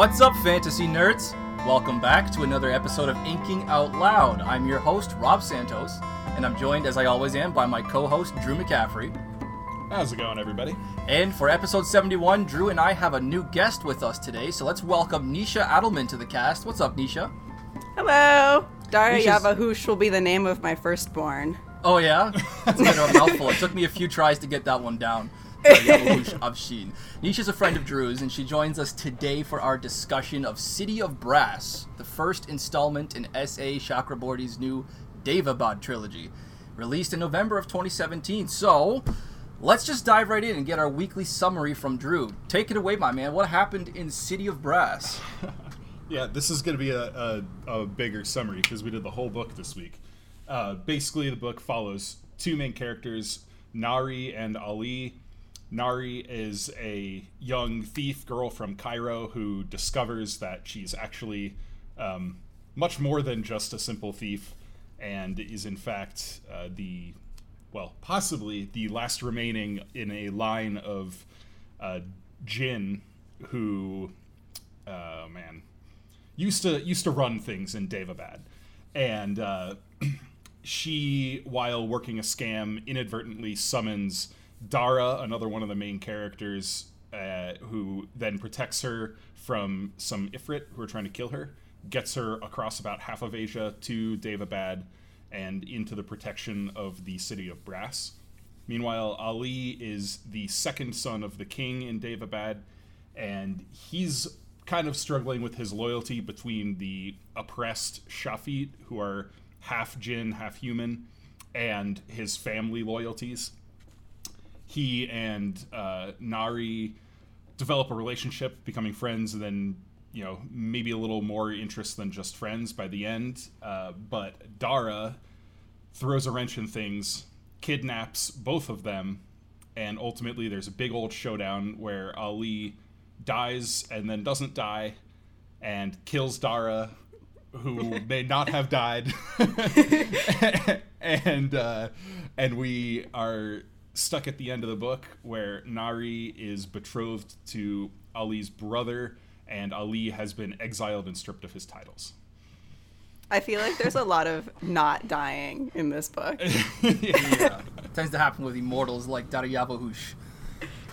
What's up, fantasy nerds? Welcome back to another episode of Inking Out Loud. I'm your host, Rob Santos, and I'm joined, as I always am, by my co host, Drew McCaffrey. How's it going, everybody? And for episode 71, Drew and I have a new guest with us today, so let's welcome Nisha Adelman to the cast. What's up, Nisha? Hello! Daria Nisha's- Yavahush will be the name of my firstborn. Oh, yeah? That's kind of a mouthful. It took me a few tries to get that one down. Yavush Avshin. Nisha's a friend of Drew's, and she joins us today for our discussion of City of Brass, the first installment in S.A. Chakraborty's new Daevabad trilogy, released in November of 2017. So, let's just dive right in and get our weekly summary from Drew. Take it away, my man. What happened in City of Brass? Yeah, this is going to be a, a, a bigger summary because we did the whole book this week. Uh, basically, the book follows two main characters, Nahri and Ali. Nahri is a young thief girl from Cairo who discovers that she's actually um, much more than just a simple thief and is, in fact, uh, the, well, possibly the last remaining in a line of uh, jinn who, uh, man, used to used to run things in Daevabad, and uh, she, while working a scam, inadvertently summons Dara, another one of the main characters, uh, who then protects her from some Ifrit who are trying to kill her, gets her across about half of Asia to Daevabad and into the protection of the city of Brass. Meanwhile, Ali is the second son of the king in Daevabad, and he's kind of struggling with his loyalty between the oppressed Shafit, who are half jinn, half human, and his family loyalties. He and uh, Nahri develop a relationship, becoming friends, and then you know maybe a little more interest than just friends by the end. Uh, but Dara throws a wrench in things, kidnaps both of them, and ultimately there's a big old showdown where Ali dies and then doesn't die and kills Dara, who may not have died, and uh, and we are stuck at the end of the book where Nahri is betrothed to Ali's brother, and Ali has been exiled and stripped of his titles. I feel like there's a lot of not dying in this book. yeah. Tends to happen with immortals like Daryavahush.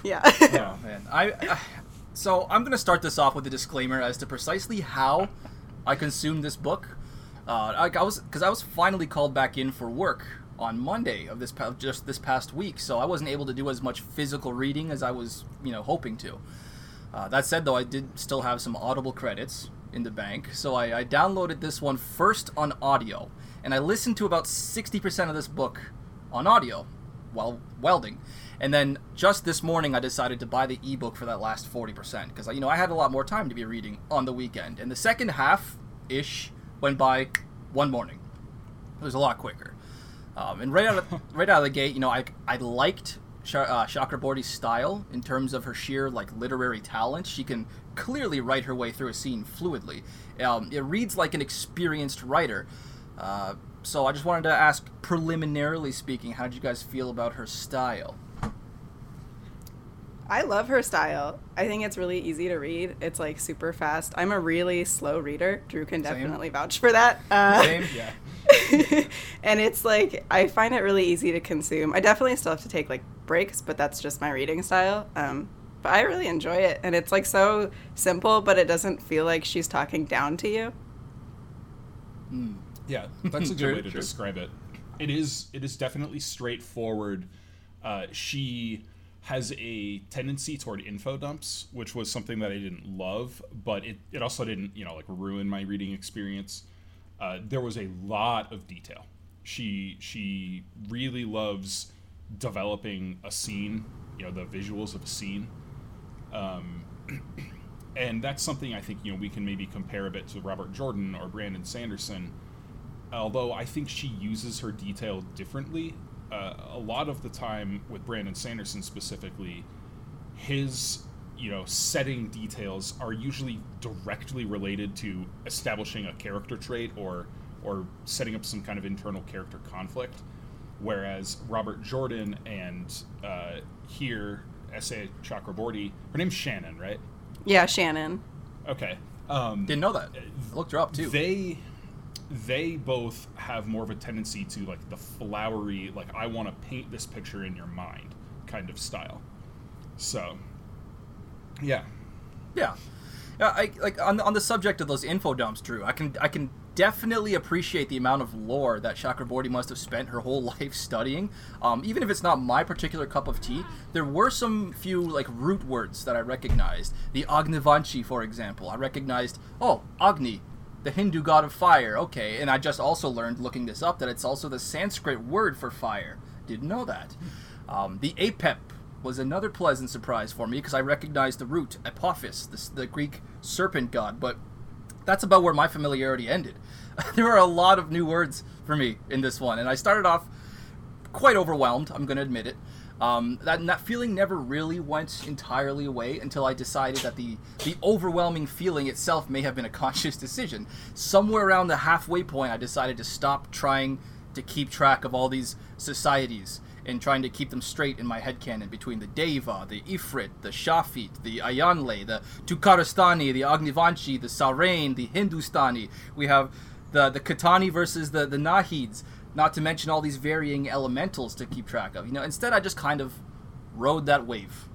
Yeah. Oh man, I, I so I'm gonna start this off with a disclaimer as to precisely how I consumed this book. Uh, I, I was because I was finally called back in for work on Monday of this just this past week, so I wasn't able to do as much physical reading as I was you know hoping to. Uh, that said, though, I did still have some Audible credits in the bank, so I, I downloaded this one first on audio, and I listened to about 60% of this book on audio while welding. And then just this morning, I decided to buy the ebook for that last 40% because, you know, I had a lot more time to be reading on the weekend. And the second half ish went by one morning. It was a lot quicker. Um, and right out of, right out of the gate, you know, I, I liked uh, Chakraborty's style in terms of her sheer like literary talent. She can clearly write her way through a scene fluidly. Um, it reads like an experienced writer. Uh, so I just wanted to ask, preliminarily speaking, how did you guys feel about her style? I love her style. I think it's really easy to read. It's like super fast. I'm a really slow reader. Drew can Same. definitely vouch for that. Uh, Same? Yeah. and it's like I find it really easy to consume. I definitely still have to take like breaks, but that's just my reading style. Um, but I really enjoy it, and it's like so simple, but it doesn't feel like she's talking down to you. Yeah, that's a good way to true. describe it. It is it is definitely straightforward. Uh, she has a tendency toward info dumps, which was something that I didn't love, but it, it also didn't, you know, like ruin my reading experience. Uh, there was a lot of detail. She she really loves developing a scene, you know, the visuals of a scene. Um, and that's something I think you know we can maybe compare a bit to Robert Jordan or Brandon Sanderson. Although I think she uses her detail differently. Uh, a lot of the time with Brandon Sanderson specifically, his you know setting details are usually directly related to establishing a character trait or or setting up some kind of internal character conflict. Whereas Robert Jordan and uh, here S.A. Chakraborty, her name's Shannon, right? Yeah, Shannon. Okay. Um, Didn't know that. Looked her up too. they they both have more of a tendency to like the flowery like i want to paint this picture in your mind kind of style so yeah Yeah, yeah. I like on the, on the subject of those info dumps, Drew. I can I can definitely appreciate the amount of lore that Chakraborty must have spent her whole life studying. Um, even if it's not my particular cup of tea, there were some few like root words that I recognized. The Agnivanshi, for example, I recognized. Oh, Agni, the Hindu god of fire. Okay, and I just also learned looking this up that it's also the Sanskrit word for fire. Didn't know that. Um, the Apep was another pleasant surprise for me because I recognized the root Apophis, the, the Greek serpent god, but that's about where my familiarity ended. there were a lot of new words for me in this one, and I started off quite overwhelmed. I'm going to admit it. Um, that that feeling never really went entirely away until I decided that the the overwhelming feeling itself may have been a conscious decision. Somewhere around the halfway point, I decided to stop trying to keep track of all these societies and trying to keep them straight in my head headcanon between the Deva, the Ifrit, the Shafit, the Ayaanle, the Tukharistani, the Agnivanshi, the Sahrayn, the Hindustani. We have the the Qahtani versus the the Nahids, not to mention all these varying elementals to keep track of. You know, instead I just kind of rode that wave.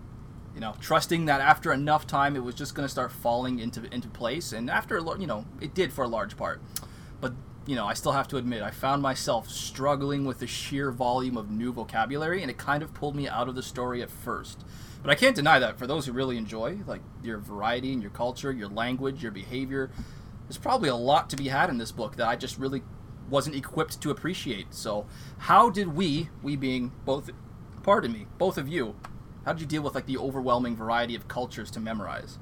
You know, trusting that after enough time it was just going to start falling into into place, and after you know it did for a large part. But you know, I still have to admit, I found myself struggling with the sheer volume of new vocabulary, and it kind of pulled me out of the story at first. But I can't deny that for those who really enjoy, like your variety and your culture, your language, your behavior, there's probably a lot to be had in this book that I just really wasn't equipped to appreciate. So, how did we, we being both, pardon me, both of you, how did you deal with like the overwhelming variety of cultures to memorize?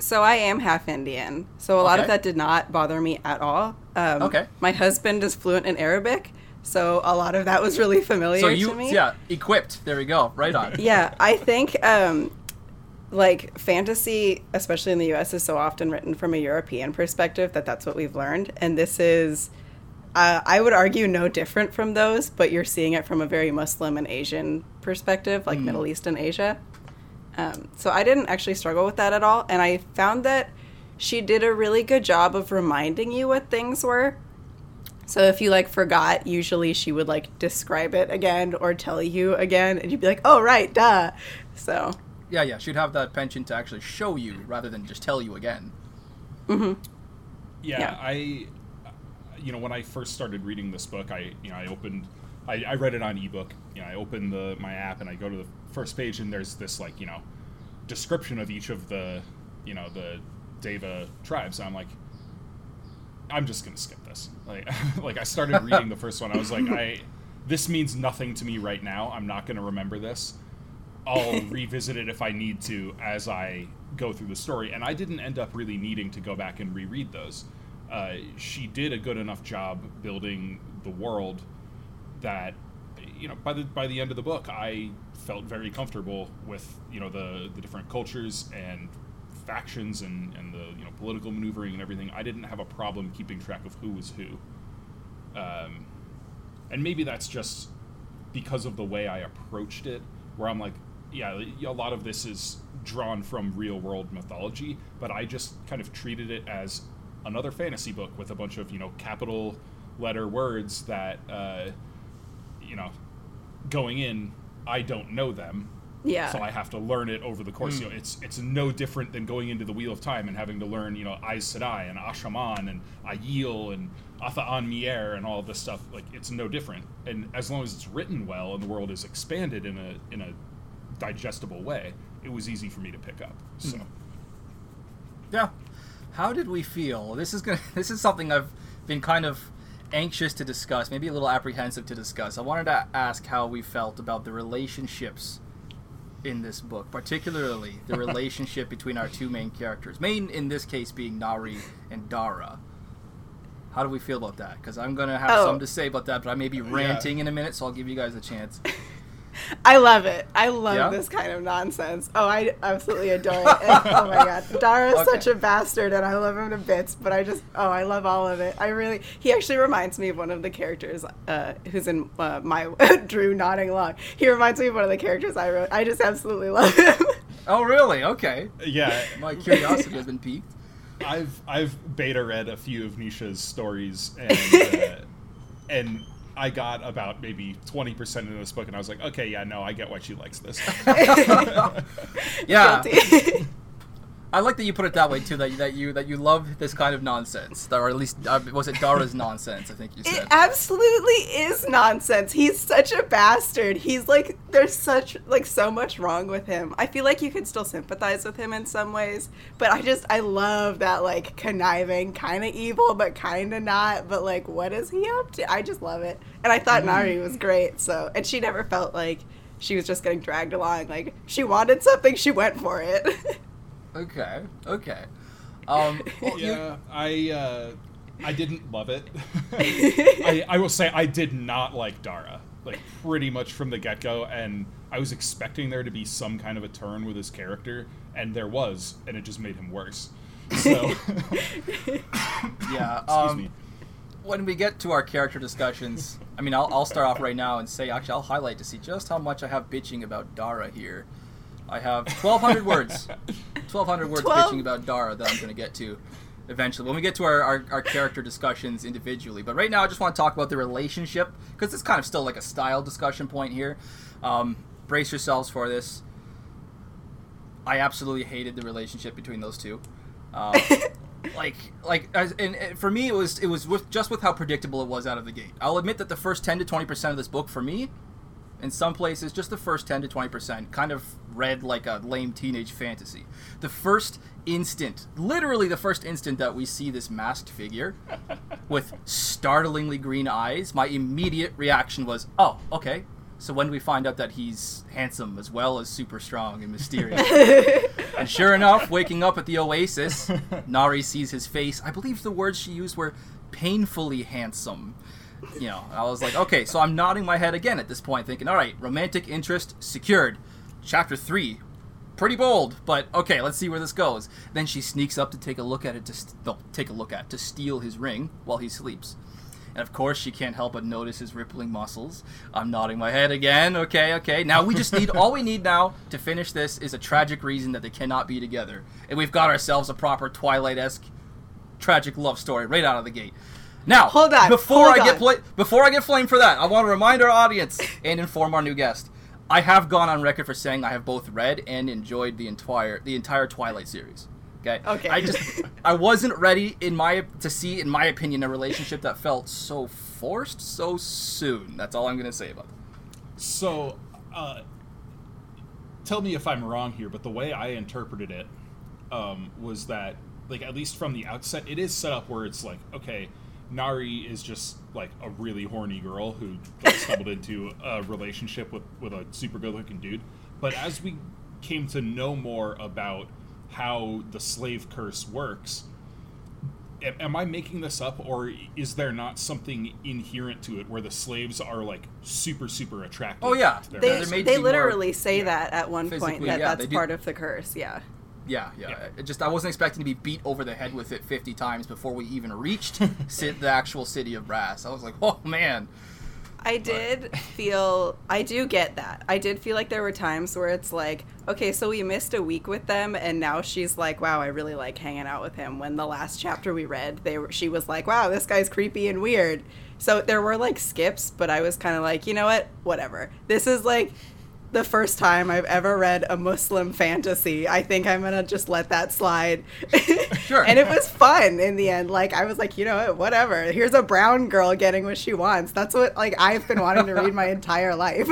So I am half Indian, so a lot of that did not bother me at all. Um, Okay. My husband is fluent in Arabic, so a lot of that was really familiar So you, to me. yeah, equipped. There we go. Right on. yeah, I think um, like fantasy, especially in the U.S., is so often written from a European perspective that that's what we've learned, and this is, uh, I would argue, no different from those, but you're seeing it from a very Muslim and Asian perspective, like Middle East and Asia. Um, so I didn't actually struggle with that at all, and I found that she did a really good job of reminding you what things were. So if you like forgot, usually she would like describe it again or tell you again, and you'd be like, "Oh right, duh." So Yeah, yeah, she'd have that penchant to actually show you rather than just tell you again. yeah, Yeah. i you know when i first started reading this book i you know i opened i, I read it on ebook. You know i open the my app and i go to the first page and there's this like you know description of each of the you know the deva tribes. And i'm like i'm just gonna skip this. Like like i started reading the first one. I was like i this means nothing to me right now. I'm not gonna remember this. I'll revisit it if I need to as I go through the story. And I didn't end up really needing to go back and reread those. Uh, she did a good enough job building the world that you know by the by the end of the book I felt very comfortable with you know the the different cultures and factions and and the you know political maneuvering and everything. I didn't have a problem keeping track of who was who. Um, and maybe that's just because of the way I approached it, where I'm like, yeah, a lot of this is drawn from real world mythology, but I just kind of treated it as another fantasy book with a bunch of you know capital letter words that uh, you know going in I don't know them. Yeah. So I have to learn it over the course. Hmm. You know, it's it's no different than going into the Wheel of Time and having to learn, you know, Aes Sedai and Asha'man and Aiel and Atha'an Mier and all this stuff. Like it's no different. And as long as it's written well and the world is expanded in a in a digestible way, it was easy for me to pick up. Hmm. So Yeah. How did we feel? This is gonna. This is something I've been kind of anxious to discuss, maybe a little apprehensive to discuss. I wanted to ask how we felt about the relationships in this book, particularly the relationship between our two main characters. Main in this case being Nahri and Dara. How do we feel about that? Because I'm gonna have Oh. something to say about that, but I may be ranting in a minute, so I'll give you guys a chance. I love it. I love Yeah? this kind of nonsense. Oh, I absolutely adore it. And, oh my god, Dara's Okay. such a bastard, and I love him to bits. But I just, oh, I love all of it. I really, he actually reminds me of one of the characters uh, who's in uh, my Drew nodding along. He reminds me of one of the characters I wrote. I just absolutely love him. Oh, really? Okay. Yeah, My curiosity has been piqued. I've I've beta read a few of Nisha's stories and uh, and I got about maybe twenty percent into this book and I was like, okay, yeah, no, I get why she likes this. Yeah. I like that you put it that way too. That you, that you that you love this kind of nonsense, or at least uh, was it Dara's nonsense? I think you said. It absolutely is nonsense. He's such a bastard. He's like there's such like so much wrong with him. I feel like you could still sympathize with him in some ways, but I just I love that like conniving, kind of evil but kind of not, but like what is he up to? I just love it. And I thought Nahri was great. So, and she never felt like she was just getting dragged along. Like she wanted something, she went for it. Okay. Okay. Um, well, you- yeah, I uh, I didn't love it. I, I will say I did not like Dara, like pretty much from the get go, and I was expecting there to be some kind of a turn with his character, and there was, and it just made him worse. So, yeah. excuse Um, me. when we get to our character discussions, I mean, I'll, I'll start off right now and say, actually, I'll highlight to see just how much I have bitching about Dara here. I have 1,200 words. 1,200 words Twelve? bitching about Dara that I'm going to get to eventually when we get to our, our, our character discussions individually. But right now, I just want to talk about the relationship because it's kind of still like a style discussion point here. Um, brace yourselves for this. I absolutely hated the relationship between those two. Um, like like as, and, and for me it was it was with just with how predictable it was out of the gate. I'll admit that the first 10 to 20% of this book for me in some places just the first 10 to 20% kind of read like a lame teenage fantasy. The first instant, literally the first instant that we see this masked figure with startlingly green eyes, my immediate reaction was, "Oh, okay. So when do we find out that he's handsome as well as super strong and mysterious?" And sure enough, waking up at the oasis, Nahri sees his face. I believe the words she used were painfully handsome. You know, I was like, okay, so I'm nodding my head again at this point, thinking, all right, romantic interest secured. Chapter three, pretty bold, but okay, let's see where this goes. Then she sneaks up to take a look at it to st- no, take a look at to steal his ring while he sleeps. And of course, she can't help but notice his rippling muscles. I'm nodding my head again. Okay, okay. Now we just need all we need now to finish this is a tragic reason that they cannot be together, and we've got ourselves a proper Twilight-esque tragic love story right out of the gate. Now, Hold on, Before hold I get pla- before I get flamed for that, I want to remind our audience and inform our new guest. I have gone on record for saying I have both read and enjoyed the entire the entire Twilight series. Okay. Okay. I just I wasn't ready in my to see, in my opinion, a relationship that felt so forced so soon. That's all I'm gonna say about it. So, uh, tell me if I'm wrong here, but the way I interpreted it um, was that, like, at least from the outset, it is set up where it's like, okay, Nahri is just like a really horny girl who like, stumbled into a relationship with with a super good looking dude. But as we came to know more about how the slave curse works, a- am I making this up, or is there not something inherent to it where the slaves are like super, super attractive? Oh, yeah. they they're masters? made to they be more- literally say yeah, that at one point that yeah, that's they do- part of the curse. Yeah. Yeah, yeah. Yeah. It just I wasn't expecting to be beat over the head with it 50 times before we even reached sit the actual city of brass. I was like, oh man. I did feel I do get that. I did feel like there were times where it's like, okay, so we missed a week with them and now she's like, wow, I really like hanging out with him. When the last chapter we read, they were she was like, wow, this guy's creepy and weird. So there were like skips, but I was kind of like, you know what? Whatever. This is like the first time I've ever read a Muslim fantasy. I think I'm gonna just let that slide. Sure. and it was fun in the end. Like I was like, you know what, whatever. Here's a brown girl getting what she wants. That's what like I've been wanting to read my entire life.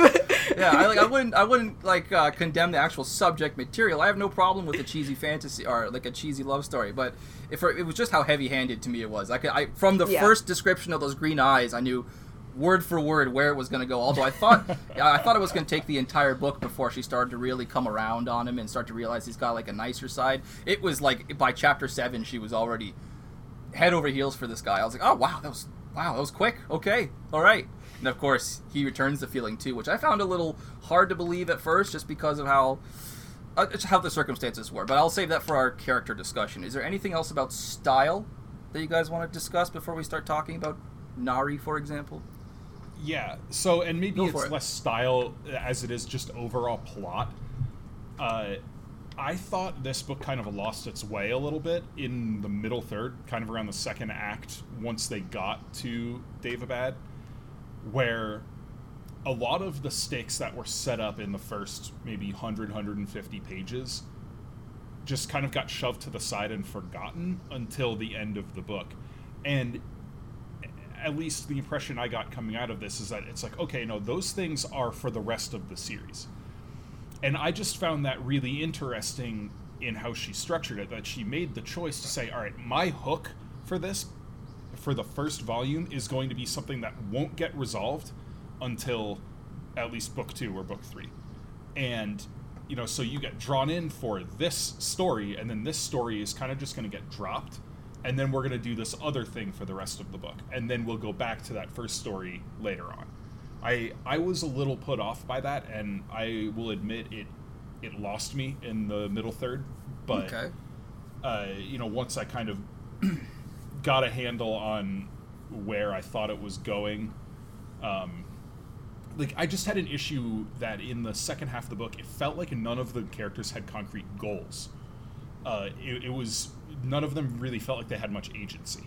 Yeah, I like I wouldn't I wouldn't like uh, condemn the actual subject material. I have no problem with a cheesy fantasy or like a cheesy love story, but if it was just how heavy-handed to me it was. I could I from the Yeah. first description of those green eyes, I knew word for word where it was going to go. Although I thought I thought it was going to take the entire book before she started to really come around on him and start to realize he's got like a nicer side. It was like by chapter 7 she was already head over heels for this guy. I was like, "Oh, wow, that was wow, that was quick. Okay. All right." And of course, he returns the feeling too, which I found a little hard to believe at first just because of how uh, how the circumstances were. But I'll save that for our character discussion. Is there anything else about style that you guys want to discuss before we start talking about Nahri, for example? Yeah. So, and maybe Go it's it. less style as it is just overall plot. Uh, I thought this book kind of lost its way a little bit in the middle third, kind of around the second act, once they got to Daevabad, where a lot of the stakes that were set up in the first maybe 100, 150 pages just kind of got shoved to the side and forgotten until the end of the book. And at least the impression I got coming out of this is that it's like, okay, no, those things are for the rest of the series. And I just found that really interesting in how she structured it, that she made the choice to say, all right, my hook for this, for the first volume, is going to be something that won't get resolved until at least book two or book three. And, you know, so you get drawn in for this story, and then this story is kind of just going to get dropped and then we're going to do this other thing for the rest of the book and then we'll go back to that first story later on i i was a little put off by that and i will admit it it lost me in the middle third but Okay. uh, you know once i kind of got a handle on where i thought it was going um, like i just had an issue that in the second half of the book it felt like none of the characters had concrete goals uh, it, it was none of them really felt like they had much agency.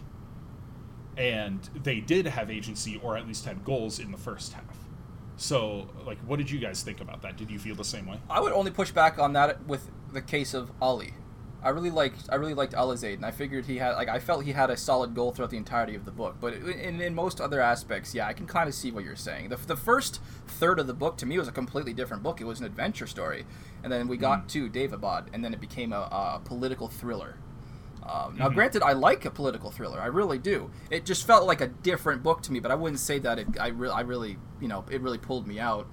And they did have agency or at least had goals in the first half. So like what did you guys think about that? Did you feel the same way? I would only push back on that with the case of Ali. I really liked I really liked Alizayd, and I figured he had like I felt he had a solid goal throughout the entirety of the book. But in, in most other aspects, yeah, I can kind of see what you're saying. The, the first third of the book to me was a completely different book. It was an adventure story, and then we got to Daevabad, and then it became a, a political thriller. Um, now, granted, I like a political thriller. I really do. It just felt like a different book to me, but I wouldn't say that it. I really, I really, you know, it really pulled me out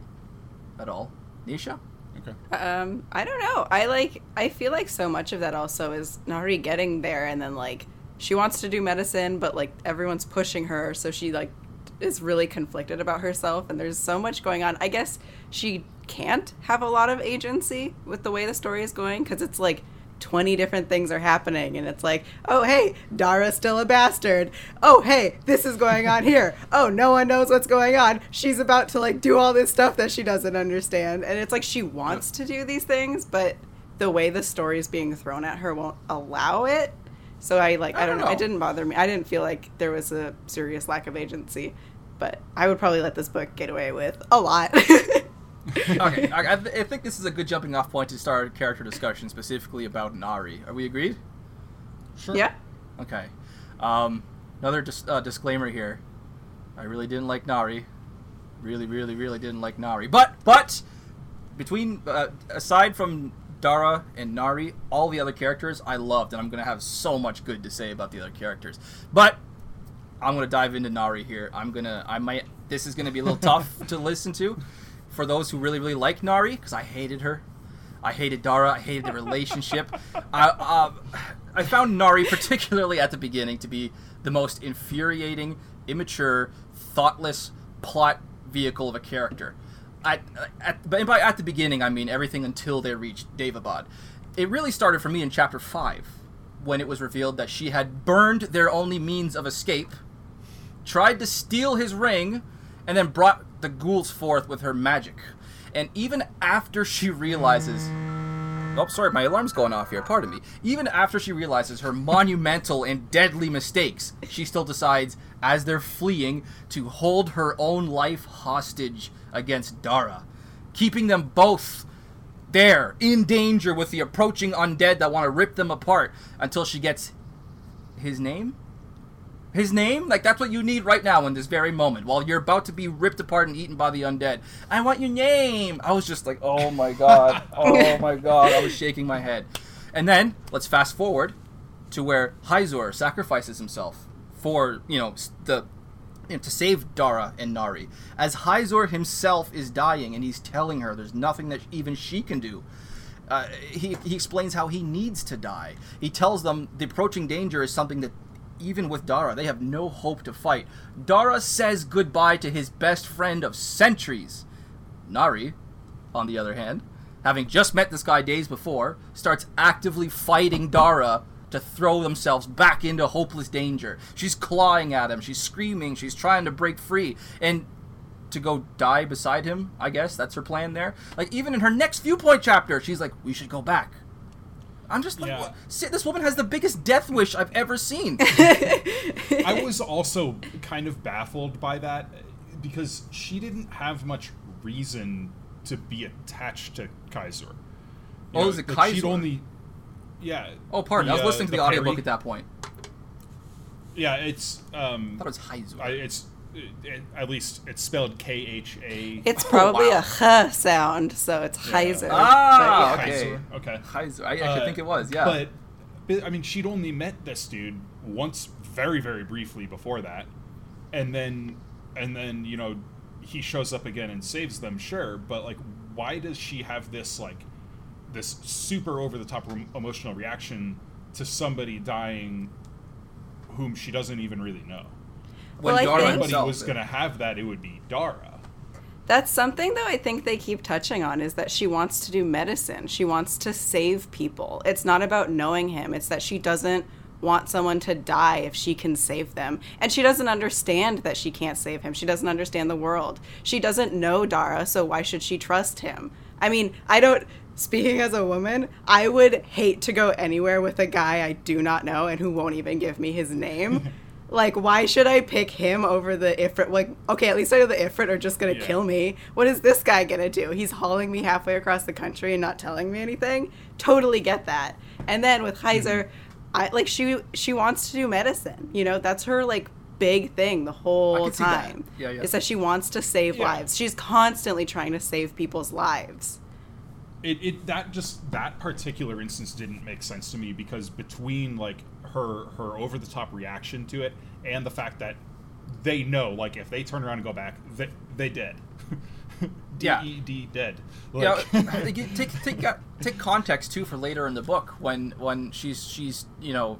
at all. Nisha. Okay Um, I don't know. I like. I feel like so much of that also is Nahri getting there, and then like she wants to do medicine, but like everyone's pushing her, so she like is really conflicted about herself, and there's so much going on. I guess she can't have a lot of agency with the way the story is going because it's like 20 different things are happening and it's like oh hey dara's still a bastard. Oh hey this is going on here. Oh no one knows what's going on. She's about to like do all this stuff that she doesn't understand. And it's like she wants to do these things but the way the story is being thrown at her won't allow it. So i like i, I don't don't know. it didn't bother me. I didn't feel like there was a serious lack of agency but i would probably let this book get away with a lot okay, I, I, th- I think this is a good jumping off point to start a character discussion specifically about Nahri. Are we agreed? sure yeah Okay. Um, another dis- uh, disclaimer here. I really didn't like Nahri. Really, really, really didn't like Nahri. But, but, between, uh, aside from Dara and Nahri, all the other characters I loved, and I'm gonna have so much good to say about the other characters. But I'm gonna dive into Nahri here. I'm gonna, I might, this is gonna be a little tough to listen to for those who really, really like Nahri, because I hated her. I hated Dara. I hated the relationship. I, uh, I found Nahri, particularly at the beginning, to be the most infuriating, immature, thoughtless plot vehicle of a character. At, at, but by at the beginning, I mean everything until they reached Daevabad. It really started for me in chapter 5, when it was revealed that she had burned their only means of escape, tried to steal his ring, and then brought the ghouls forth with her magic. And even after she realizes. Oh, sorry, my alarm's going off here. Pardon me. Even after she realizes her monumental and deadly mistakes, she still decides, as they're fleeing, to hold her own life hostage against Dara, keeping them both there, in danger with the approaching undead that want to rip them apart until she gets his name? His name? Like, that's what you need right now in this very moment, while you're about to be ripped apart and eaten by the undead. I want your name! I was just like, oh my god, oh my god, I was shaking my head. And then, let's fast forward to where Hyzor sacrifices himself for, you know, the you know, to save Dara and Nahri. As Hyzor himself is dying and he's telling her there's nothing that even she can do. Uh, he, he explains how he needs to die. He tells them the approaching danger is something that even with Dara, they have no hope to fight. Dara says goodbye to his best friend of centuries. Nahri, on the other hand, having just met this guy days before, starts actively fighting Dara to throw themselves back into hopeless danger. She's clawing at him, she's screaming, she's trying to break free, and to go die beside him, I guess. That's her plan there. Like, even in her next viewpoint chapter, she's like, we should go back. I'm just like, Yeah. what? This woman has the biggest death wish I've ever seen. I was also kind of baffled by that because she didn't have much reason to be attached to Kaiser. You Oh, is it like, She'd only, yeah. oh, pardon. I was uh, listening to the, audiobook Perry- at that point. Yeah, it's um, I thought it was Haizur. I, it's it, at least it's spelled K H A. It's probably wow. a h sound, so it's Yeah. Heiser. Ah, but yeah. okay. Kaiser, Okay. Haizur. I actually Uh, think it was. Yeah. But, but I mean, she'd only met this dude once, very very briefly before that, and then and then you know he shows up again and saves them. Sure, but like, why does she have this like this super over the top emotional reaction to somebody dying whom she doesn't even really know? When Well, I Dara think- If anybody himself- was gonna have that, it would be Dara. That's something though I think they keep touching on is that she wants to do medicine. She wants to save people. It's not about knowing him. It's that she doesn't want someone to die if she can save them. And she doesn't understand that she can't save him. She doesn't understand the world. She doesn't know Dara, so why should she trust him? I mean, I don't speaking as a woman, I would hate to go anywhere with a guy I do not know and who won't even give me his name. like, why should I pick him over the Ifrit? Like, okay, at least I know the Ifrit are just gonna Yeah. kill me. What is this guy gonna do? He's hauling me halfway across the country and not telling me anything. Totally get that. And then with mm-hmm. Heiser, I like she she wants to do medicine. You know, that's her like big thing the whole see that. time. Yeah, yeah. Is that she wants to save Yeah. lives. She's constantly trying to save people's lives. it, it that just that particular instance didn't make sense to me because between like her her over the top reaction to it and the fact that they know like if they turn around and go back they they dead. Yeah. D-E-D dead. Yeah, like, you take take uh, take context too for later in the book when when she's she's you know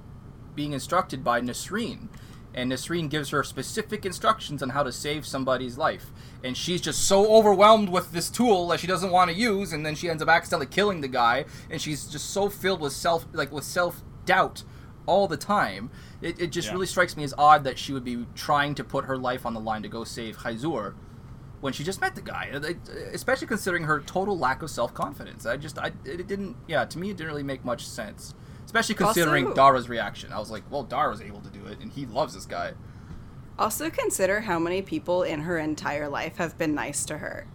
being instructed by Nasreen, and Nasreen gives her specific instructions on how to save somebody's life, and she's just so overwhelmed with this tool that she doesn't want to use, and then she ends up accidentally killing the guy, and she's just so filled with self like with self doubt all the time. It, it just Yeah. really strikes me as odd that she would be trying to put her life on the line to go save Haizur when she just met the guy, especially considering her total lack of self confidence. I just, I, it didn't, yeah, to me, it didn't really make much sense. Especially considering Also- Dara's reaction. I was like, well, Dara's able to do it, and he loves this guy. Also consider how many people in her entire life have been nice to her.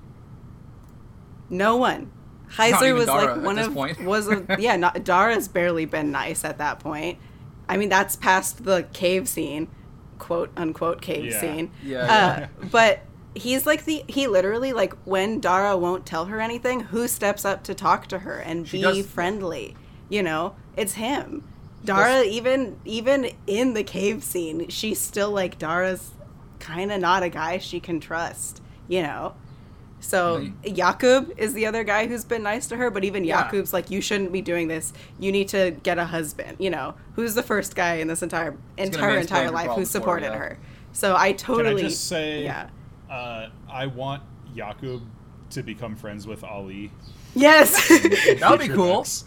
No one. Heiser was Dara like at one this of point. was a, yeah. Not, Dara's barely been nice at that point. I mean, that's past the cave scene, quote unquote cave Yeah. scene. Yeah, Uh, but he's like the he literally like when Dara won't tell her anything, who steps up to talk to her and She be does- friendly? You know, it's him. Dara even even in the cave scene, she's still like Dara's kind of not a guy she can trust. You know. So Jakub is the other guy who's been nice to her, but even Yeah. Jakub's like, you shouldn't be doing this. You need to get a husband. You know, who's the first guy in this entire entire entire life who problems for her, supported yeah. her? So I can totally I just say yeah. uh, I want Yakub to become friends with Ali Yes. That would be cool. books.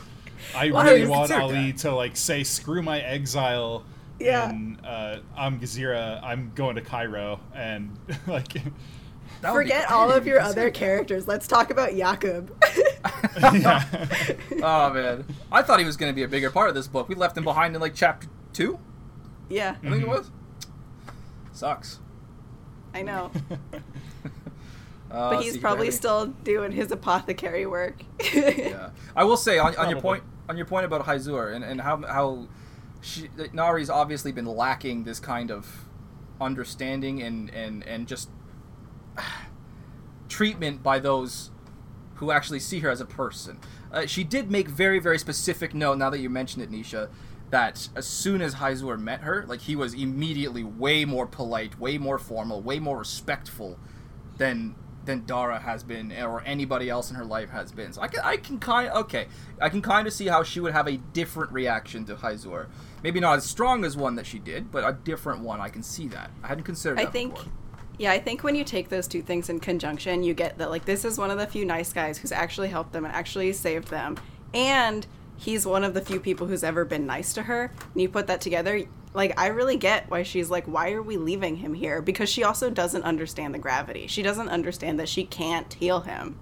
I Well, really want Ali that. to like say screw my exile Yeah. and uh, I'm Gazira I'm going to Cairo and like That would be Forget all of your other characters. Let's talk about Jakub. yeah. Oh man, I thought he was going to be a bigger part of this book. We left him behind in like chapter two, yeah, I think it Mhm. was. Sucks. I know. Uh, But he's probably Gravity. still doing his apothecary work. yeah. I will say on, on your point on your point about Haizur and, and how how she, Nahri's obviously been lacking this kind of understanding and and and just treatment by those who actually see her as a person. Uh, she did make very very specific note. Now that you mention it, Nisha, that as soon as Haizur met her, like he was immediately way more polite, way more formal, way more respectful than than Dara has been or anybody else in her life has been. So I can I can kind of okay, I can kind of see how she would have a different reaction to Haizur. Maybe not as strong as one that she did, but a different one. I can see that. I hadn't considered I think, before. Yeah, I think when you take those two things in conjunction, you get that like this is one of the few nice guys who's actually helped them and actually saved them, and he's one of the few people who's ever been nice to her. And you put that together, like I really get why she's like, why are we leaving him here? Because she also doesn't understand the gravity. She doesn't understand that she can't heal him.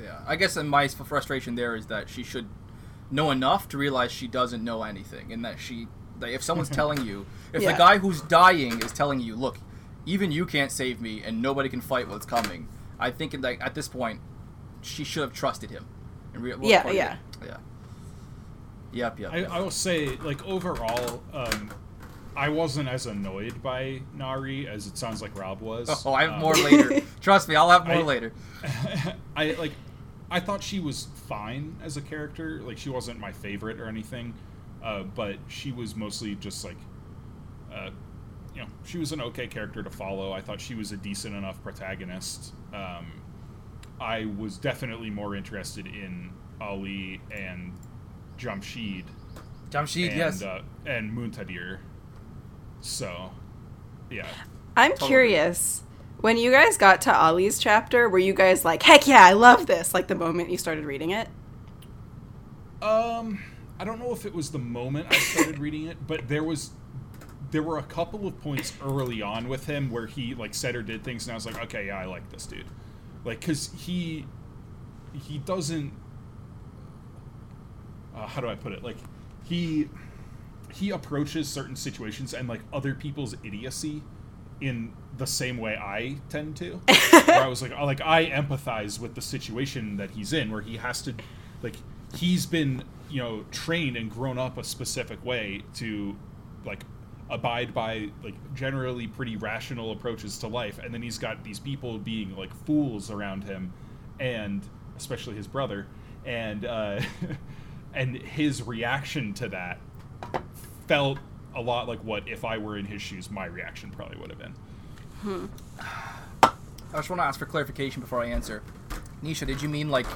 Yeah, I guess in my frustration there is that she should know enough to realize she doesn't know anything, and that she, if someone's telling you, if Yeah. the guy who's dying is telling you, look, even you can't save me, and nobody can fight what's coming, I think like at this point, she should have trusted him. And re- Yeah, yeah. yeah. Yep, yep. I, yep. I will say, like overall, um, I wasn't as annoyed by Nahri as it sounds like Rob was. oh, I have Um, more later. Trust me, I'll have more I- later. I like. I thought she was fine as a character. Like she wasn't my favorite or anything, uh, but she was mostly just like, uh, you know, she was an okay character to follow. I thought she was a decent enough protagonist. Um, I was definitely more interested in Ali and Jamshid Jamshid, and yes. uh, and Muntadhir. So, yeah. I'm Totally. curious. When you guys got to Ali's chapter, were you guys like, heck yeah, I love this? Like the moment you started reading it? Um, I don't know if it was the moment I started reading it, but there was there were a couple of points early on with him where he like said or did things, and I was like, okay, yeah, I like this dude, like because he he doesn't. Uh, how do I put it? Like he he approaches certain situations and like other people's idiocy in the same way I tend to. where I was like, like I empathize with the situation that he's in, where he has to, like, he's been you know trained and grown up a specific way to, like, abide by like generally pretty rational approaches to life, and then he's got these people being like fools around him, and especially his brother, and uh, and his reaction to that felt a lot like what if I were in his shoes, my reaction probably would have been. hmm. I just want to ask for clarification before I answer. Nisha, did you mean like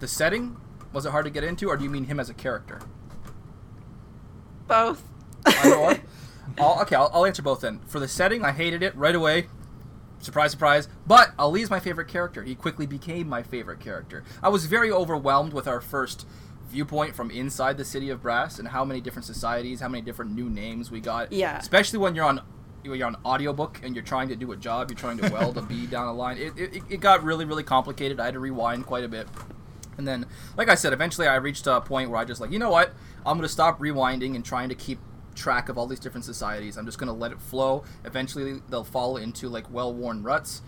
the setting? Was it hard to get into, or do you mean him as a character? Both. Or? I'll, okay, I'll, I'll answer both then. For the setting, I hated it right away. Surprise, surprise. But Ali is my favorite character. He quickly became my favorite character. I was very overwhelmed with our first viewpoint from inside the city of Brass and how many different societies, how many different new names we got. Yeah. Especially when you're on you're on audiobook and you're trying to do a job, you're trying to weld a bead down a line. It, it, it got really, really complicated. I had to rewind quite a bit. And then, like I said, eventually I reached a point where I just like, you know what? I'm gonna stop rewinding and trying to keep track of all these different societies. I'm just gonna let it flow. Eventually, they'll fall into like well-worn ruts.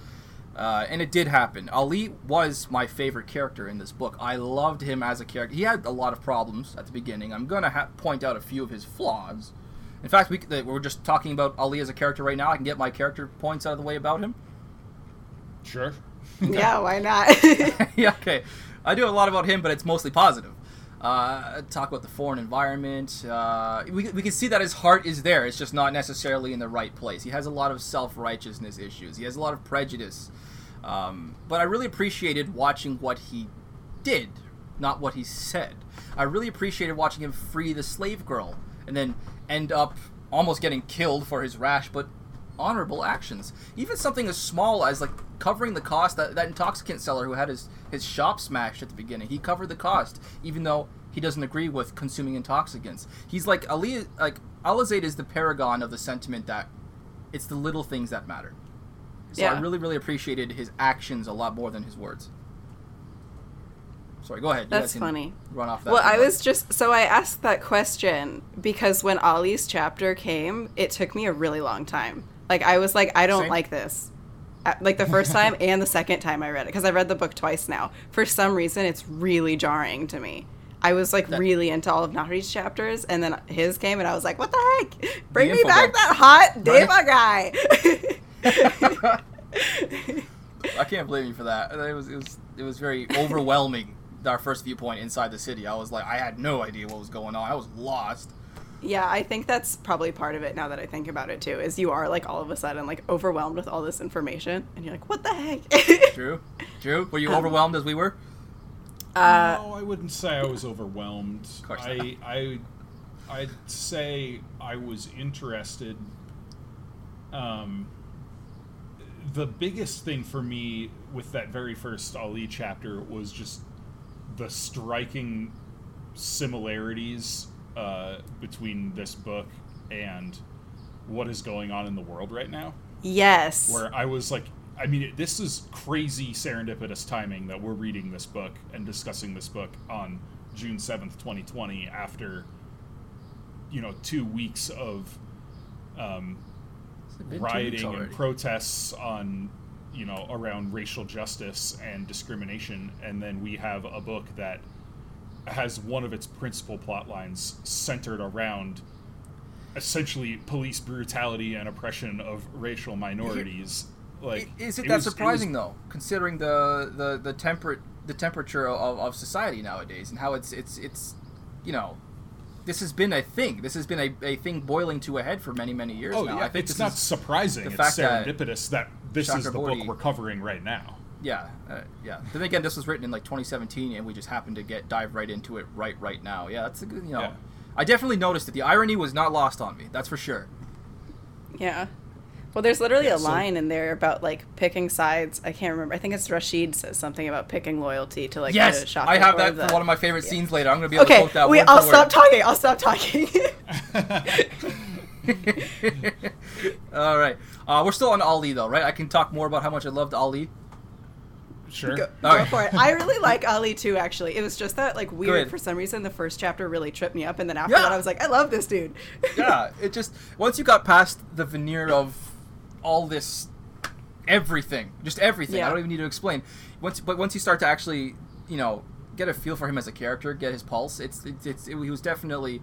Uh, and it did happen. Ali was my favorite character in this book. I loved him as a character. He had a lot of problems at the beginning. I'm gonna ha- point out a few of his flaws. In fact, we, c- we're just talking about Ali as a character right now. I can get my character points out of the way about him. Sure. yeah, why not? yeah, okay. I do a lot about him, but it's mostly positive. Uh, talk about the foreign environment. Uh, we, we can see that his heart is there. It's just not necessarily in the right place. He has a lot of self righteousness issues. He has a lot of prejudice. Um, but I really appreciated watching what he did, not what he said. I really appreciated watching him free the slave girl and then end up almost getting killed for his rash but honorable actions. Even something as small as like covering the cost that, that intoxicant seller who had his, his shop smashed at the beginning. He covered the cost, even though he doesn't agree with consuming intoxicants. He's like Ali like Alizayd is the paragon of the sentiment that it's the little things that matter. So I really, really appreciated his actions a lot more than his words. Sorry, go ahead. You That's funny. Run off that. Well, I was just so I asked that question because when Ali's chapter came, it took me a really long time. Like I was like, I don't Same. like this. Like the first time and the second time I read it because I read the book twice now. For some reason, it's really jarring to me. I was like That- really into all of Nahri's chapters, and then his came, and I was like, "What the heck? Bring me back dump. that hot Right? Deva guy!" I can't blame you for that. It was it was it was very overwhelming. Our first viewpoint inside the city, I was like, I had no idea what was going on. I was lost. Yeah, I think that's probably part of it now that I think about it too. Is you are like all of a sudden like overwhelmed with all this information, and you're like, "What the heck?" Drew, Drew, were you Um, overwhelmed as we were? uh, no, I wouldn't say I was overwhelmed. Of course I, not. I, I'd say I was interested. Um, the biggest thing for me with that very first Ali chapter was just the striking similarities uh, between this book and what is going on in the world right now. yes. where I was like, I mean, this is crazy serendipitous timing that we're reading this book and discussing this book on June seventh, twenty twenty, after you know two weeks of um, Has it been two weeks rioting and protests on you know around racial justice and discrimination and then we have a book that has one of its principal plot lines centered around essentially police brutality and oppression of racial minorities like is it, it that was- it was- surprising though, considering the the the temperate the temperature of, of society nowadays and how it's it's it's you know this has been a thing. This has been a, a thing boiling to a head for many many years oh now. yeah I think it's not surprising the it's fact that serendipitous that, this is the book we're covering right now yeah uh, yeah. Then again, this was written in like 2017, and we just happened to get dive right into it right right now. Yeah, that's a good you know. Yeah. I definitely noticed that The irony was not lost on me. That's for sure. Yeah. Well, there's literally Yeah, a so- line in there about like picking sides. I can't remember. I think it's Rashid says something about picking loyalty to like the yes, shop. I have that the- for one of my favorite scenes later. I'm gonna be able Okay, to quote that. wait. word I'll stop word. talking. I'll stop talking. All right, uh, we're still on Ali though, right? I can talk more about how much I loved Ali. Sure go, go right. for it. I really like Ali too. Actually, it was just that like weird for some reason. The first chapter really tripped me up, and then after Yeah. that, I was like, I love this dude. yeah, it just once you got past the veneer of all this everything, just everything. Yeah. I don't even need to explain. Once, but once you start to actually, you know, get a feel for him as a character, get his pulse, it's it's, it's it, he was definitely.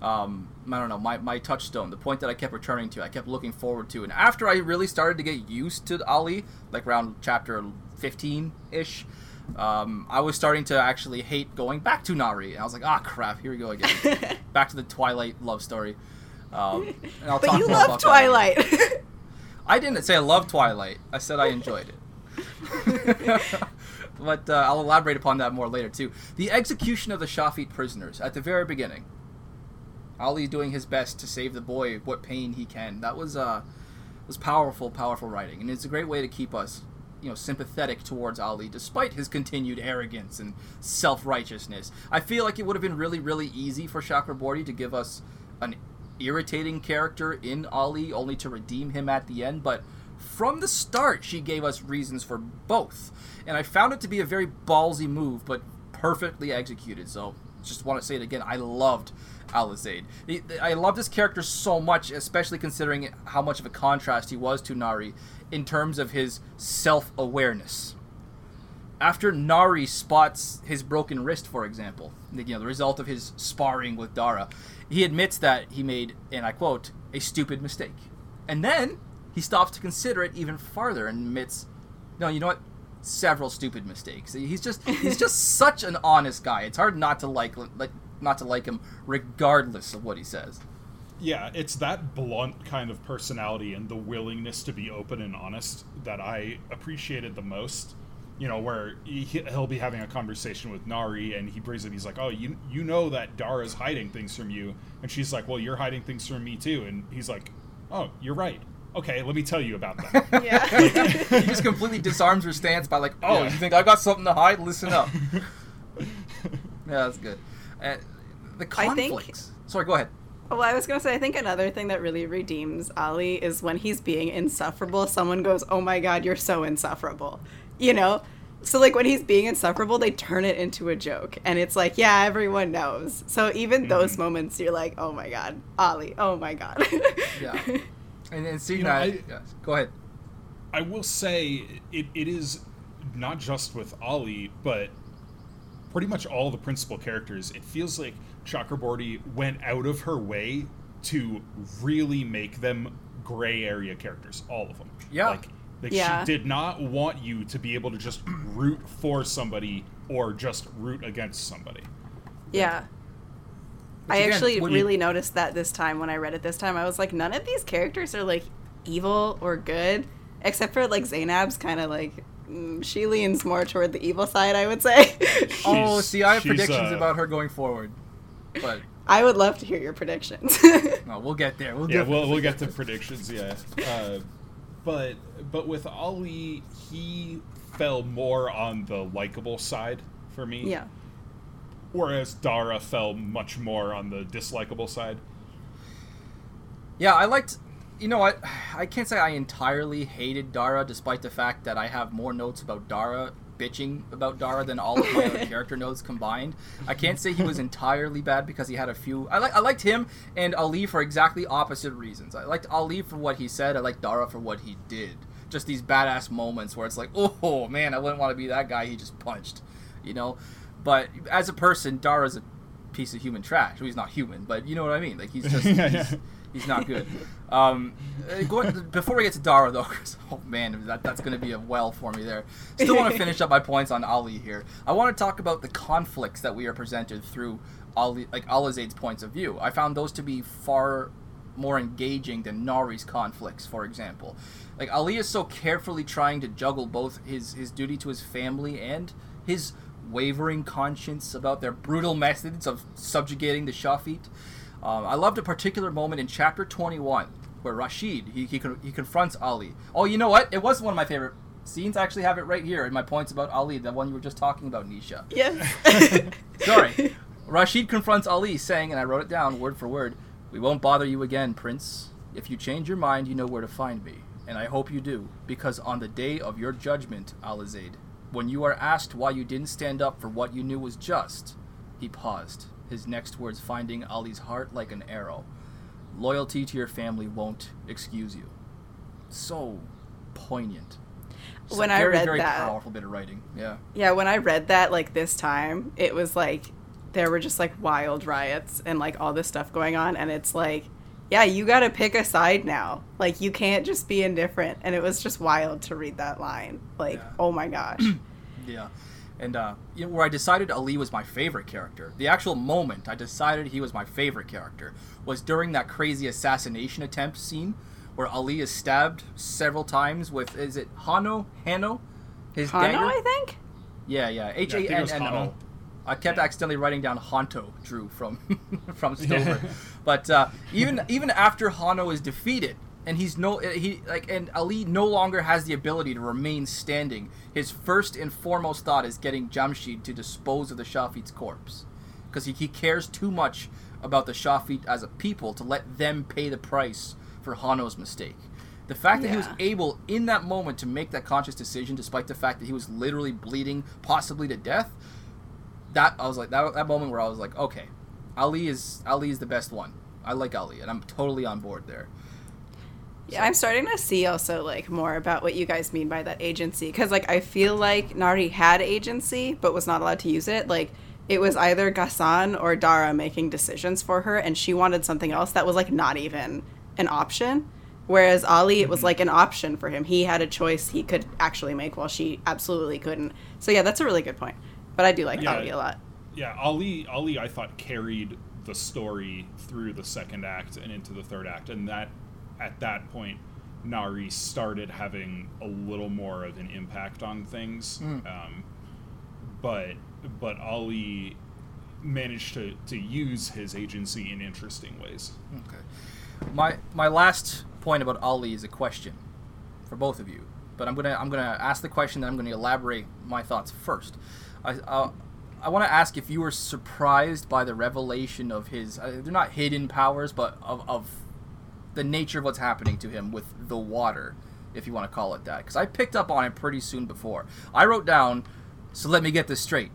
Um, I don't know my, my touchstone, the point that I kept returning to, I kept looking forward to, and after I really started to get used to Ali, like around chapter fifteen ish, um, I was starting to actually hate going back to Nahri, and I was like, ah, crap, here we go again, back to the Twilight love story. Um, and I'll but you love. Twilight. I didn't say I love Twilight. I said I enjoyed it. but uh, I'll elaborate upon that more later too. The execution of the Shafit prisoners at the very beginning. Ali doing his best to save the boy what pain he can. That was uh was powerful, powerful writing, and it's a great way to keep us, you know, sympathetic towards Ali despite his continued arrogance and self righteousness. I feel like it would have been really, really easy for Chakraborty to give us an irritating character in Ali, only to redeem him at the end, but from the start, she gave us reasons for both. And I found it to be a very ballsy move, but perfectly executed. So, just want to say it again. I loved Alizayd. I love this character so much, especially considering how much of a contrast he was to Nahri in terms of his self awareness after Nahri spots his broken wrist, for example, the- you know, the result of his sparring with Dara, he admits that he made, and I quote, a stupid mistake. And then he stops to consider it even farther and admits, no, you know what? Several stupid mistakes. He's just he's just such an honest guy. It's hard not to like like not to like him regardless of what he says. Yeah, it's that blunt kind of personality and the willingness to be open and honest that I appreciated the most. You know, where he, he'll be having a conversation with Nahri, and he brings it. He's like, "Oh, you you know that Dara's hiding things from you," and she's like, "Well, you're hiding things from me too." And he's like, "Oh, you're right. Okay, let me tell you about that." yeah. he just completely disarms her stance by like, oh, Yeah. you think I got something to hide? Listen up. yeah, that's good. Uh, the I think- conflicts. Sorry, go ahead. Well, I was gonna say, I think another thing that really redeems Ali is when he's being insufferable. Someone goes, "Oh my God, you're so insufferable," you know. So like when he's being insufferable, they turn it into a joke, and it's like, yeah, everyone knows. So even those Mm-hmm. moments, you're like, "Oh my God, Ali! Oh my God!" Yeah. And, and seeing You know, that, I- yes, go ahead. I will say it, it is not just with Ali, but pretty much all the principal characters. It feels like Chakraborty went out of her way to really make them gray area characters, all of them. Yeah. Like, like Yeah. she did not want you to be able to just root for somebody or just root against somebody. yeah. Which I again, actually what you- really noticed that this time when I read it this time. I was like, none of these characters are like evil or good, except for like Zainab's kind of like she leans more toward the evil side. I would say. Oh, see, I have predictions uh, about her going forward, but I would love to hear your predictions. no, we'll get there. We'll yeah, definitely we'll we'll get to predictions. Yeah, uh, but but with Ali, he fell more on the likable side for me. yeah. Whereas Dara fell much more on the dislikable side. Yeah, I liked. You know what? I can't say I entirely hated Dara, despite the fact that I have more notes about Dara bitching about Dara than all of my other character notes combined. I can't say he was entirely bad because he had a few. I like I liked him and Ali for exactly opposite reasons. I liked Ali for what he said. I liked Dara for what he did. Just these badass moments where it's like, oh man, I wouldn't want to be that guy he just punched, you know. But as a person, Dara's a piece of human trash. Well, he's not human, but you know what I mean. Like he's just Yeah, he's, yeah. He's not good. Um, uh, going, before we get to Dara though, 'cause, oh man, that, that's going to be a well for me there. Still want to finish up my points on Ali here. I want to talk about the conflicts that we are presented through Ali, like Alizayd's points of view. I found those to be far more engaging than Nahri's conflicts, for example. Like Ali is so carefully trying to juggle both his his duty to his family and his wavering conscience about their brutal methods of subjugating the Shafit. Um, I loved a particular moment in chapter 21 where Rashid he, he he confronts Ali. Oh, you know what? It was one of my favorite scenes. I actually have it right here in my points about Ali, the one you were just talking about, Nisha. Yes. Sorry. Rashid confronts Ali, saying, and I wrote it down word for word, We won't bother you again, Prince. If you change your mind, you know where to find me. And I hope you do, because on the day of your judgment, Alizayd, when you are asked why you didn't stand up for what you knew was just, he paused, his next words finding Ali's heart like an arrow. Loyalty to your family won't excuse you. So poignant. When a I very, read very that- powerful bit of writing. Yeah. Yeah, when I read that like this time, it was like there were just like wild riots and like all this stuff going on and it's like yeah, you got to pick a side now. Like you can't just be indifferent and it was just wild to read that line. Like, Yeah. oh my gosh. Yeah. And uh, you know, where I decided Ali was my favorite character, the actual moment I decided he was my favorite character was during that crazy assassination attempt scene where Ali is stabbed several times with, is it Hanno? Hanno? His Hanno, dagger? I think? Yeah, yeah. H Yeah, I A think it N was N O. Hanno. I kept accidentally writing down Honto, Drew from from Stover. But uh, even even after Hanno is defeated, and he's no eh, he like and Ali no longer has the ability to remain standing. His first and foremost thought is getting Jamshid to dispose of the Shafit's corpse, because he, he cares too much about the Shafit as a people to let them pay the price for Hanno's mistake. The fact that he was able in that moment to make that conscious decision, despite the fact that he was literally bleeding, possibly to death, that I was like that, that moment where I was like, okay, Ali is Ali is the best one. I like Ali, and I'm totally on board there. Yeah, I'm starting to see also like more about what you guys mean by that agency because like I feel like Nahri had agency but was not allowed to use it. Like it was either Ghassan or Dara making decisions for her, and she wanted something else that was like not even an option. Whereas Ali, it was mm-hmm. like an option for him. He had a choice he could actually make, while she absolutely couldn't. So yeah, that's a really good point. But I do like Yeah. Ali a lot. yeah, Ali Ali I thought carried the story through the second act and into the third act, and that at that point Nahri started having a little more of an impact on things. Um, but but Ali managed to, to use his agency in interesting ways. Okay. My my last point about Ali is a question for both of you, but I'm gonna I'm gonna ask the question, then I'm gonna elaborate my thoughts first. I uh, I want to ask if you were surprised by the revelation of his uh, they're not hidden powers, but of, of the nature of what's happening to him with the water, if you want to call it that. Because I picked up on it pretty soon before. I wrote down, so let me get this straight.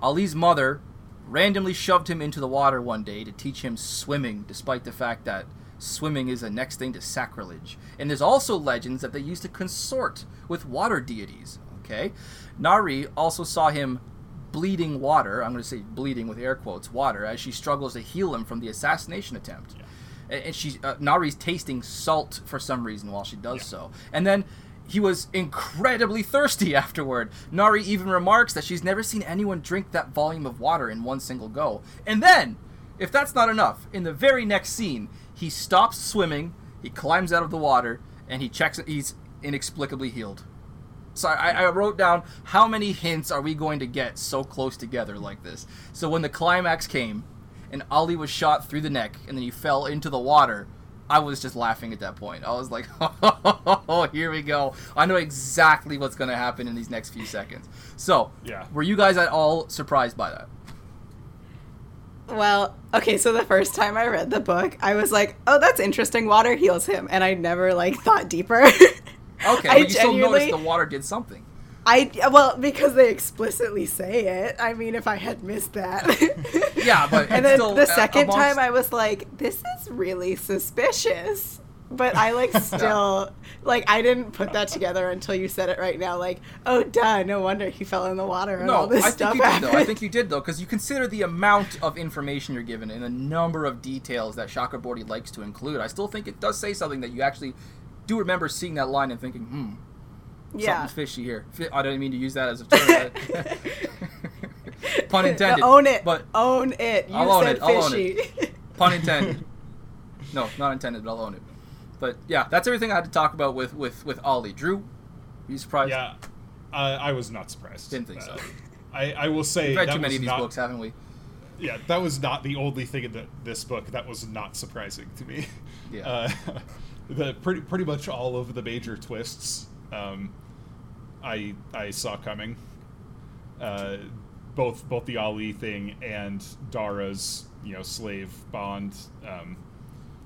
Ali's mother randomly shoved him into the water one day to teach him swimming, despite the fact that swimming is the next thing to sacrilege. And there's also legends that they used to consort with water deities. Okay, Nahri also saw him bleeding water. I'm going to say bleeding with air quotes water as she struggles to heal him from the assassination attempt. And and she uh, Nahri's tasting salt for some reason while she does Yeah. so. And then he was incredibly thirsty afterward. Nahri even remarks that she's never seen anyone drink that volume of water in one single go. And then, if that's not enough, in the very next scene, he stops swimming, he climbs out of the water, and he checks he's inexplicably healed. So I, I wrote down how many hints are we going to get so close together like this. So when the climax came, and Ali was shot through the neck, and then he fell into the water, I was just laughing at that point. I was like, "Oh, here we go! I know exactly what's going to happen in these next few seconds." So, Yeah. were you guys at all surprised by that? Well, okay, so the first time I read the book, I was like, "Oh, that's interesting. Water heals him," and I never like thought deeper. Okay, I but you still noticed the water did something. I well because they explicitly say it. I mean, if I had missed that. Yeah, but and then still, the uh, second amongst- time I was like, this is really suspicious. But I like still like I didn't put that together until you said it right now. Like, oh duh, no wonder he fell in the water and all No, this I stuff think you did though. I think you did though, because you consider the amount of information you're given and the number of details that Chakraborty likes to include. I still think it does say something that you actually do remember seeing that line and thinking, hmm, yeah. something's fishy here. I didn't mean to use that as a term. Pun intended. own it. But own it. You I'll own said it, I'll own fishy. pun intended. No, not intended, but I'll own it. But yeah, that's everything I had to talk about with with with Ali. Drew, are you surprised? Yeah, I I was not surprised. Didn't think Uh, so. I, I will say We've read that too many was of these not, books, haven't we? Yeah, that was not the only thing in the, this book that was not surprising to me. Yeah. Uh, the pretty pretty much all of the major twists, um, I I saw coming. Uh, both both the Ali thing and Dara's you know slave bond. Um,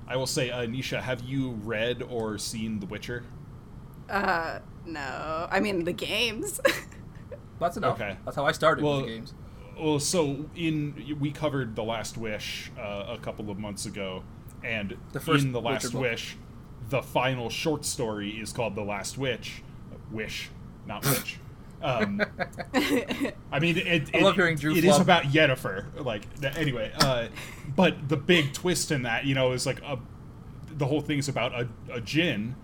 I will say, uh, Nisha, have you read or seen The Witcher? uh, no. I mean the games. That's enough. Okay. That's how I started Well, with the games. Well, so in we covered the Last Wish uh, a couple of months ago, and The first in the Witcher Last book. The final short story is called The Last Witch. Wish, not witch. Um, I mean, it, I love hearing Drew It is about Yennefer. Like anyway, uh, but the big twist in that, you know, is like a, the whole thing's about a, a djinn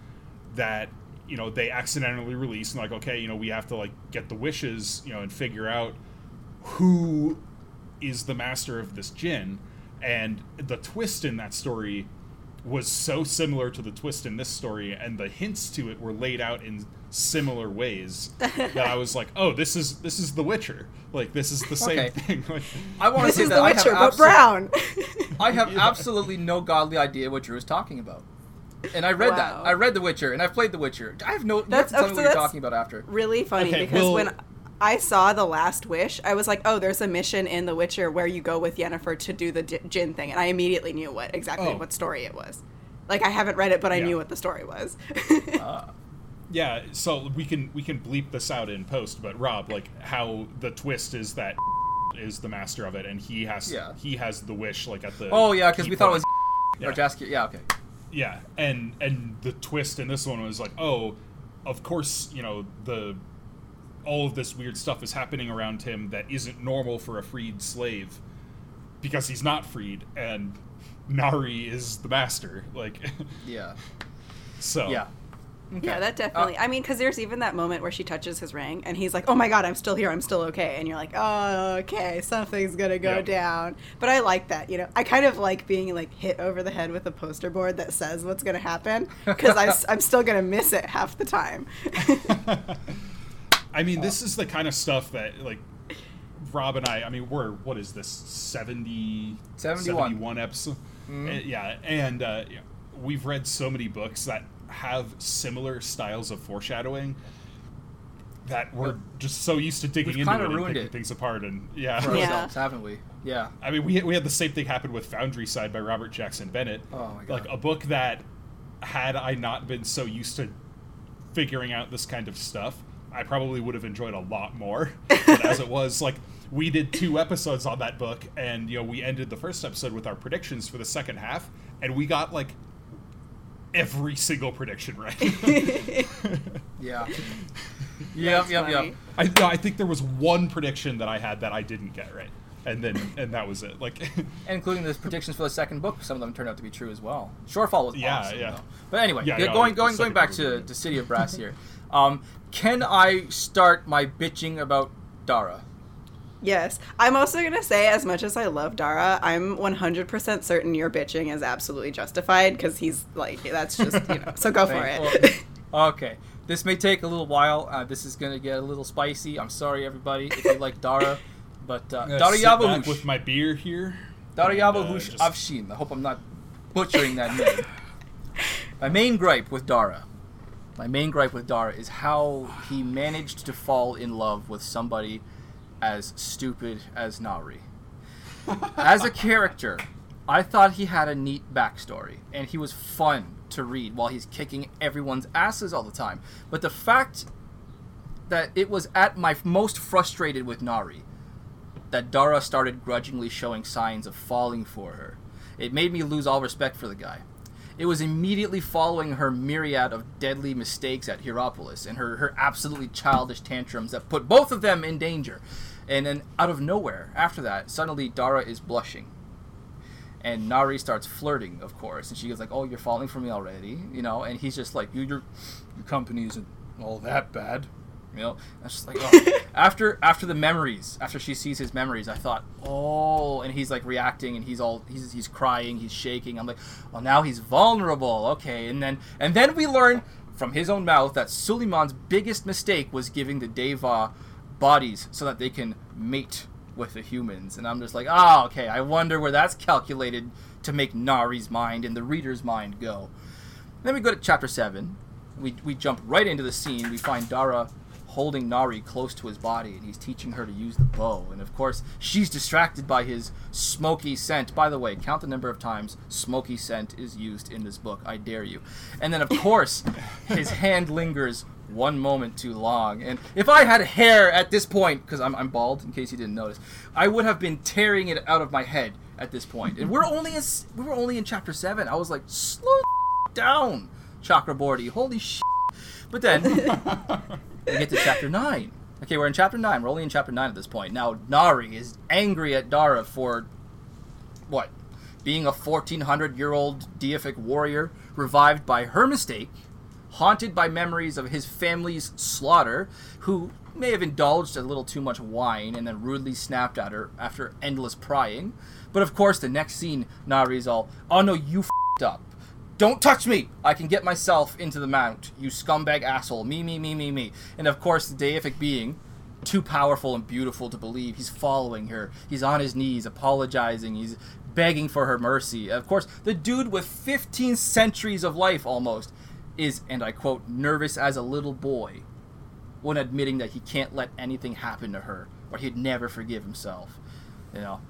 that you know they accidentally release and like okay, you know, we have to like get the wishes, you know, and figure out who is the master of this djinn. And the twist in that story was so similar to the twist in this story, and the hints to it were laid out in similar ways that I was like, "Oh, this is this is The Witcher. Like this is the same Okay. thing." Like, I want to this say is that The I have Witcher, but absolute- brown. I have Yeah. absolutely no godly idea what Drew is talking about. And I read that. I read The Witcher, and I've played The Witcher. I have no. You have That's- to tell me so what you're talking about after. really funny Okay, because well- when I saw the Last Wish, I was like, "Oh, there's a mission in The Witcher where you go with Yennefer to do the djinn thing," and I immediately knew what exactly Oh. what story it was. Like I haven't read it, but I Yeah. knew what the story was. Ah. yeah, so we can we can bleep this out in post, but Rob, like how the twist is that is the master of it, and he has Yeah. he has the wish like at the oh yeah, because we thought it point. was or Yeah. Jaskier. Yeah, okay. Yeah, and and the twist in this one was like, oh, of course, you know the all of this weird stuff is happening around him that isn't normal for a freed slave because he's not freed, and Nahri is the master. Like, Yeah. so Yeah. Yeah, that definitely. Uh, I mean, because there's even that moment where she touches his ring, and he's like, "Oh my god, I'm still here. I'm still okay." And you're like, "Oh, okay, something's gonna go Yep. down." But I like that. You know, I kind of like being like hit over the head with a poster board that says what's gonna happen because I'm still gonna miss it half the time. I mean, this is the kind of stuff that like Rob and I. I mean, we're what is this 70, 71. 71 episode? Mm-hmm. Uh, yeah, and uh, yeah, we've read so many books that have similar styles of foreshadowing that we're just so used to digging We've into it and ruined picking it. things apart. And yeah, For Yeah. ourselves, haven't we? Yeah. I mean, we we had the same thing happen with Foundryside by Robert Jackson Bennett. Oh my God. Like a book that had I not been so used to figuring out this kind of stuff, I probably would have enjoyed a lot more. But as it was, like we did two episodes on that book, and you know we ended the first episode with our predictions for the second half, and we got like every single prediction right. Yeah. yep, yep, funny. yep. I, no, I think there was one prediction that I had that I didn't get right, and then and that was it. Like, including the predictions for the second book, some of them turned out to be true as well. Shorefall was Yeah, awesome, yeah. though. But anyway, Yeah, yeah, going going going back to, really to City of Brass here. Um, can I start my bitching about Dara? Yes. I'm also going to say, as much as I love Dara, I'm 100% certain your bitching is absolutely justified because he's like, that's just, you know, so go for it. well, okay. This may take a little while. Uh, this is going to get a little spicy. I'm sorry, everybody, if you like Dara. But uh, Dara sit back Yavahush. with my beer here. Dara and, uh, just- Afshin. I hope I'm not butchering that name. my main gripe with Dara, my main gripe with Dara is how he managed to fall in love with somebody as stupid as Nahri. As a character, I thought he had a neat backstory, and he was fun to read while he's kicking everyone's asses all the time. But the fact that it was at my most frustrated with Nahri that Dara started grudgingly showing signs of falling for her. It made me lose all respect for the guy. It was immediately following her myriad of deadly mistakes at Hierapolis and her, her absolutely childish tantrums that put both of them in danger. And then, out of nowhere, after that, suddenly Dara is blushing. And Nahri starts flirting, of course, and she goes like, "Oh, you're falling for me already," you know. And he's just like, "You, your, your company isn't all that bad," you know. That's just like, oh. after after the memories, after she sees his memories, I thought, "Oh," and he's like reacting, and he's all he's he's crying, he's shaking. I'm like, "Well, now he's vulnerable." Okay, and then and then we learn from his own mouth that Suleiman's biggest mistake was giving the Daeva bodies so that they can mate with the humans. And I'm just like, ah, oh, okay, I wonder where that's calculated to make Nahri's mind and the reader's mind go. Then we go to chapter 7. We, we jump right into the scene. We find Dara holding Nahri close to his body and he's teaching her to use the bow. And of course, she's distracted by his smoky scent. By the way, count the number of times smoky scent is used in this book. I dare you. And then, of course, his hand lingers one moment too long. And if I had hair at this point, because I'm, I'm bald, in case you didn't notice, I would have been tearing it out of my head at this point. And we're only in, we were only in chapter seven. I was like, slow down, Chakra Chakraborty. Holy shit. But then we get to chapter nine. Okay, we're in chapter nine. We're only in chapter nine at this point. Now Nahri is angry at Dara for what? Being a 1400 year old deific warrior revived by her mistake haunted by memories of his family's slaughter, who may have indulged a little too much wine and then rudely snapped at her after endless prying. But of course, the next scene, Nahri's all, "Oh no, you f***ed up. Don't touch me! I can get myself into the mount, you scumbag asshole. Me, me, me, me, me." And of course, the deific being, too powerful and beautiful to believe, he's following her. He's on his knees, apologizing. He's begging for her mercy. Of course, the dude with 15 centuries of life almost is, and I quote, nervous as a little boy when admitting that he can't let anything happen to her or he'd never forgive himself. You know,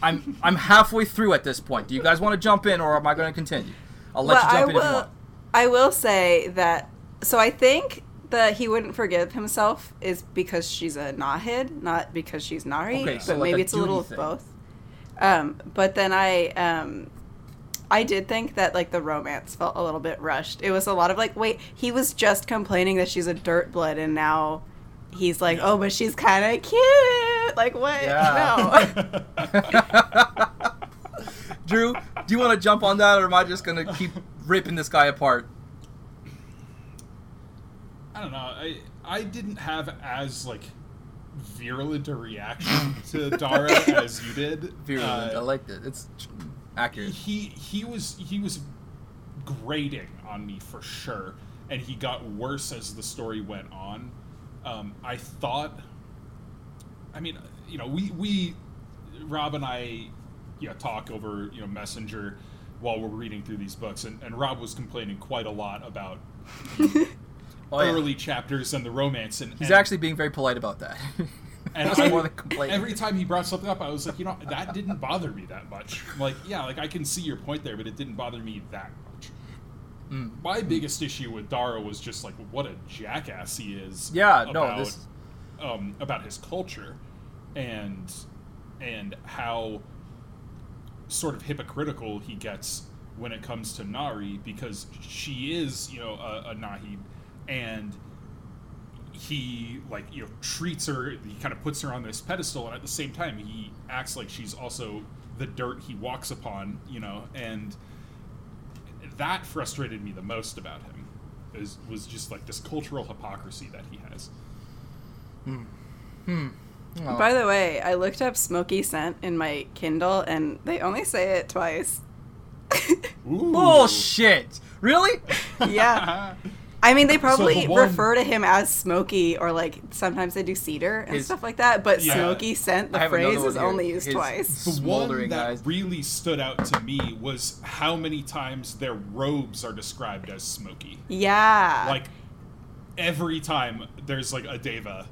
I'm I'm halfway through at this point. Do you guys want to jump in or am I going to continue? I'll let well, you jump I in will, if you want. I will say that. So I think that he wouldn't forgive himself is because she's a Nahid, not because she's Nahri. Okay, so but like maybe a it's a little duty of both. Um, but then I um, I did think that like the romance felt a little bit rushed. It was a lot of like, wait, he was just complaining that she's a dirt blood, and now he's like, oh, but she's kind of cute. Like what? Yeah. No. Drew, do you want to jump on that or am I just going to keep ripping this guy apart? I don't know. I I didn't have as like virulent a reaction to Dara as you did. Virulent. Uh, I liked it. It's accurate. he he was he was grating on me for sure, and he got worse as the story went on. Um, I thought, I mean, you know, we we Rob and I, you know, talk over you know Messenger while we're reading through these books, and, and Rob was complaining quite a lot about Oh, yeah. early chapters and the romance, and He's and- actually being very polite about that. and I- more than every time he brought something up, I was like, you know, that didn't bother me that much. I'm like, yeah, like I can see your point there, but it didn't bother me that much. Mm. My biggest issue with Dara was just like what a jackass he is. Yeah, no, this- um, about his culture, and and how sort of hypocritical he gets when it comes to Nahri because she is, you know, a, a Nahid, and he like you know treats her he kind of puts her on this pedestal and at the same time he acts like she's also the dirt he walks upon you know and that frustrated me the most about him is was just like this cultural hypocrisy that he has hmm. Hmm. Oh. By the way, I looked up smoky scent in my Kindle, and they only say it twice. Bullshit! Really? yeah. I mean, they probably the one- refer to him as smoky, or like sometimes they do cedar and His- stuff like that. But Yeah. smoky scent, the phrase is here. only used His- twice. the one that eyes. really stood out to me was how many times their robes are described as smoky Yeah. like every time there's like a daeva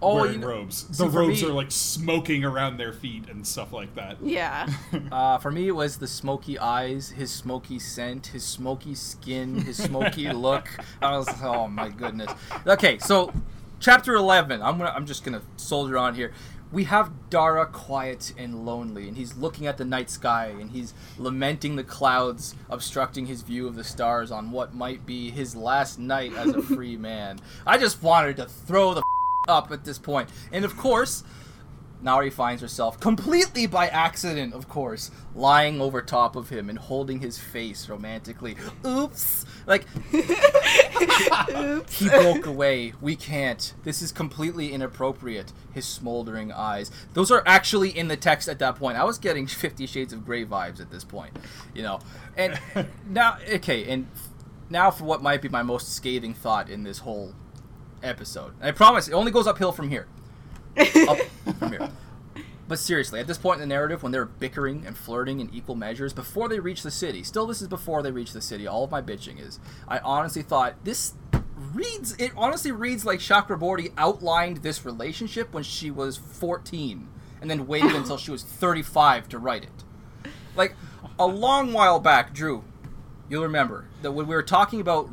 Oh, wearing you know- robes see, the for robes me- are like smoking around their feet and stuff like that yeah. Uh, for me, it was the smoky eyes, his smoky scent, his smoky skin, his smoky look. I was, oh my goodness. Okay, so chapter 11. I'm gonna I'm just gonna soldier on here. We have Dara quiet and lonely, and he's looking at the night sky, and he's lamenting the clouds obstructing his view of the stars on what might be his last night as a free man. I just wanted to throw the up at this point, and of course, Nahri finds herself, completely by accident, of course, lying over top of him and holding his face romantically. Oops! Like, Oops. he broke away. We can't. This is completely inappropriate. His smoldering eyes. Those are actually in the text at that point. I was getting Fifty Shades of Grey vibes at this point, you know. And now, okay, and now for what might be my most scathing thought in this whole episode. And I promise, it only goes uphill from here. Up from here. But seriously, at this point in the narrative, when they're bickering and flirting in equal measures, before they reach the city, still this is before they reach the city, all of my bitching is, I honestly thought this reads, it honestly reads like Chakraborty outlined this relationship when she was 14, and then waited until she was 35 to write it. Like, a long while back, Drew, you'll remember that when we were talking about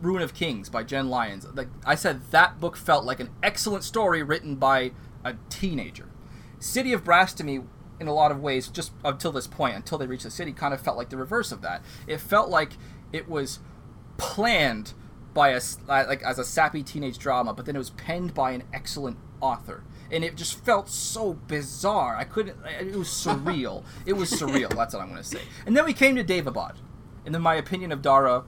Ruin of Kings by Jenn Lyons, like I said, that book felt like an excellent story written by a teenager. City of Brass to me, in a lot of ways, just until this point, until they reached the city, kind of felt like the reverse of that. It felt like it was planned by a uh, like as a sappy teenage drama, but then it was penned by an excellent author. And it just felt so bizarre. I couldn't. It was surreal. it was surreal. That's what I'm going to say. And then we came to Daevabad, and then my opinion of Dara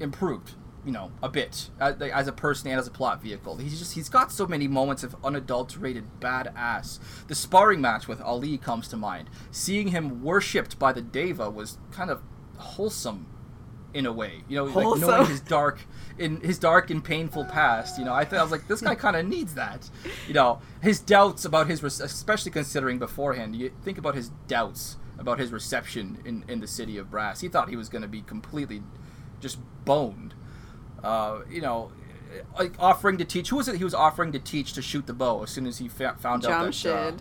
improved you know a bit uh, as, as a person and as a plot vehicle. He's just he's got so many moments of unadulterated badass. The sparring match with ali comes to mind. Seeing him worshipped by the daeva was kind of wholesome in a way you know like knowing his dark in his dark and painful past you know. I, th- I was like this guy kind of needs that you know. His doubts about his re- especially considering beforehand you think about his doubts about his reception in, in the city of brass. He thought he was going to be completely just boned uh, you know, like offering to teach. Who was it? He was offering to teach to shoot the bow as soon as he fa- found out that. Uh,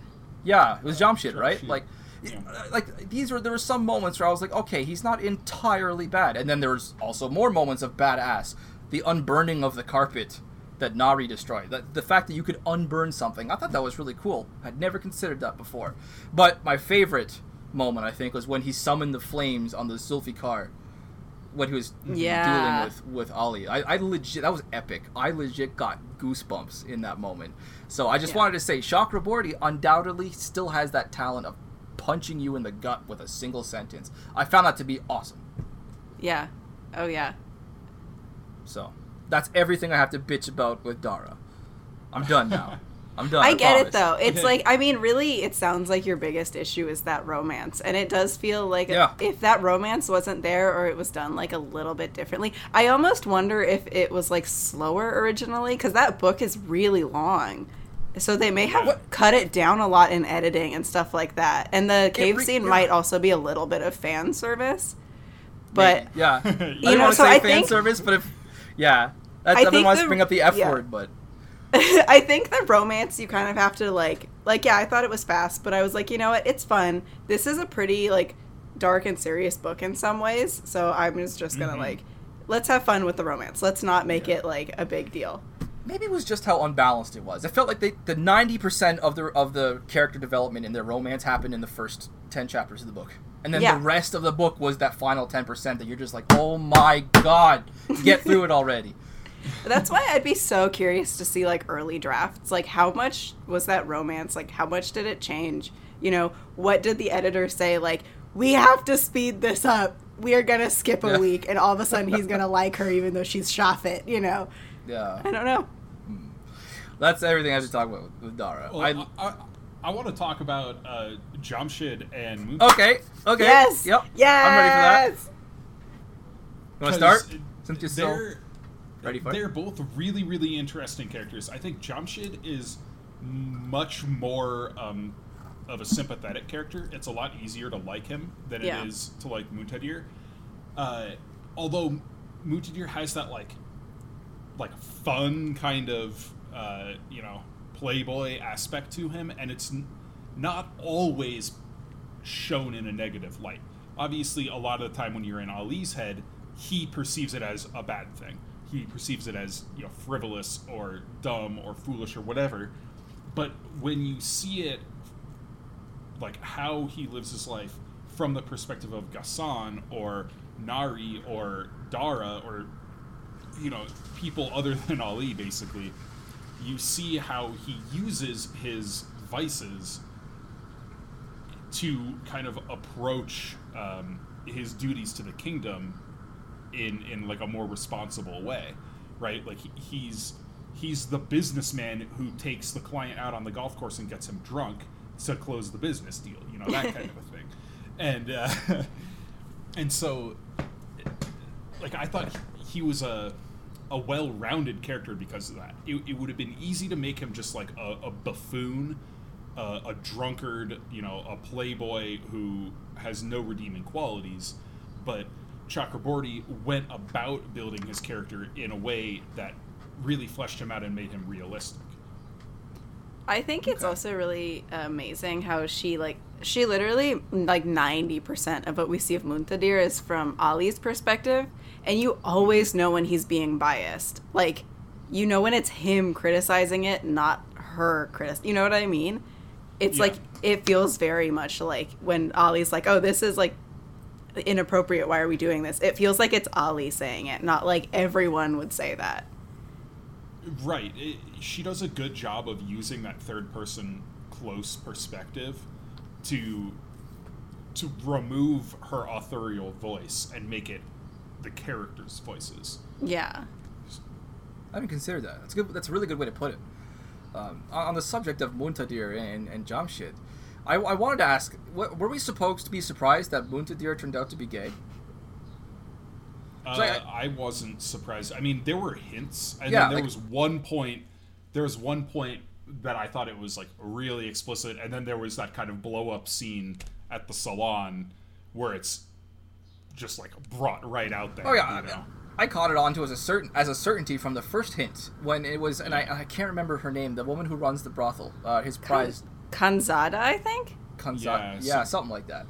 yeah, it was Jamshid, right? Jamshid. Like, Yeah. like these were there were some moments where I was like, okay, he's not entirely bad, and then there was also more moments of badass. The unburning of the carpet that Nahri destroyed. That the fact that you could unburn something, I thought that was really cool. I'd never considered that before. But my favorite moment, I think, was when he summoned the flames on the zulfiqar when he was Yeah. dealing with with Ali. I, I legit that was epic. I legit got goosebumps in that moment. So I just Yeah. wanted to say, Chakraborty undoubtedly still has that talent of punching you in the gut with a single sentence. I found that to be awesome. Yeah. Oh yeah. So that's everything I have to bitch about with Dara. I'm done now. I'm done. I get it though. It's like I mean, really, it sounds like your biggest issue is that romance, and it does feel like Yeah. if that romance wasn't there or it was done like a little bit differently, I almost wonder if it was like slower originally because that book is really long. So they may have What- cut it down a lot in editing and stuff like that. And the cave re- scene yeah. might also be a little bit of fan service. But yeah, I You know, want to so say I fan think- service, but if yeah, that's, I been think to the- bring up the F yeah. word, but I think the romance you kind of have to like like yeah, I thought it was fast, but I was like, you know what, it's fun. This is a pretty like dark and serious book in some ways, so I'm just just gonna Mhm. like let's have fun with the romance. Let's not make Yeah. it like a big deal. maybe it was just how unbalanced it was. It felt like they, the ninety percent of the of the character development in their romance happened in the first ten chapters of the book, and then Yeah. the rest of the book was that final ten percent that you're just like, oh my god, get through it already. That's why I'd be so curious to see like early drafts. Like how much was that romance? Like how much did it change? You know, what did the editor say like we have to speed this up. We are going to skip a Yeah. week and all of a sudden he's going to like her even though she's Shafit, you know. Yeah, I don't know. that's everything I have to talk about with, with Dara. Well, I, I, I, want to talk about uh, Jamshid and Moon. okay, okay, Yes. yep, Yes. I'm ready for that. You want to start? Since you're so they're ready for they're both really really interesting characters. I think Jamshid is much more um, of a sympathetic character. It's a lot easier to like him than Yeah. it is to like Muntadhir. Uh, although Muntadhir has that like like fun kind of uh, you know playboy aspect to him, and it's n- not always shown in a negative light. Obviously, a lot of the time when you're in Ali's head, he perceives it as a bad thing. He perceives it as you know frivolous or dumb or foolish or whatever. But when you see it, like how he lives his life from the perspective of Ghassan or Nahri or Dara or you know people other than Ali, basically, you see how he uses his vices to kind of approach um, his duties to the kingdom in in like a more responsible way, right? Like he, he's he's the businessman who takes the client out on the golf course and gets him drunk to close the business deal, you know that kind of a thing, and uh, and so like I thought he was a a well-rounded character because of that. It, it would have been easy to make him just like a, a buffoon, uh, a drunkard, you know, a playboy who has no redeeming qualities, but Chakraborty went about building his character in a way that really fleshed him out and made him realistic. I think it's also really amazing how she like she literally like 90% of what we see of Muntadhir is from Ali's perspective and you always mm-hmm. know when he's being biased. Like you know when it's him criticizing it, not her critic. You know what I mean? It's Yeah. like it feels very much like when Ali's like, "Oh, this is like inappropriate. Why are we doing this?" It feels like it's Ali saying it, not like everyone would say that. Right. It, she does a good job of using that third person close perspective to to remove her authorial voice and make it the characters' voices. Yeah. I didn't consider that. That's good. That's a really good way to put it. Um, on on the subject of Muntadhir and, and Jamshid, I, I wanted to ask: what, Were we supposed to be surprised that Muntadhir turned out to be gay? Uh, So I- I wasn't surprised. I mean, there were hints, and Yeah, then there like- was one point. There was one point that I thought it was like really explicit, and then there was that kind of blow up scene at the salon where it's just like brought right out there. Oh yeah, you know? I, I caught it on to as a certain as a certainty from the first hint when it was, and I, I can't remember her name, the woman who runs the brothel, uh, his prize. Khanzada, I think. Khanzada, Yeah, yeah, some- something like that.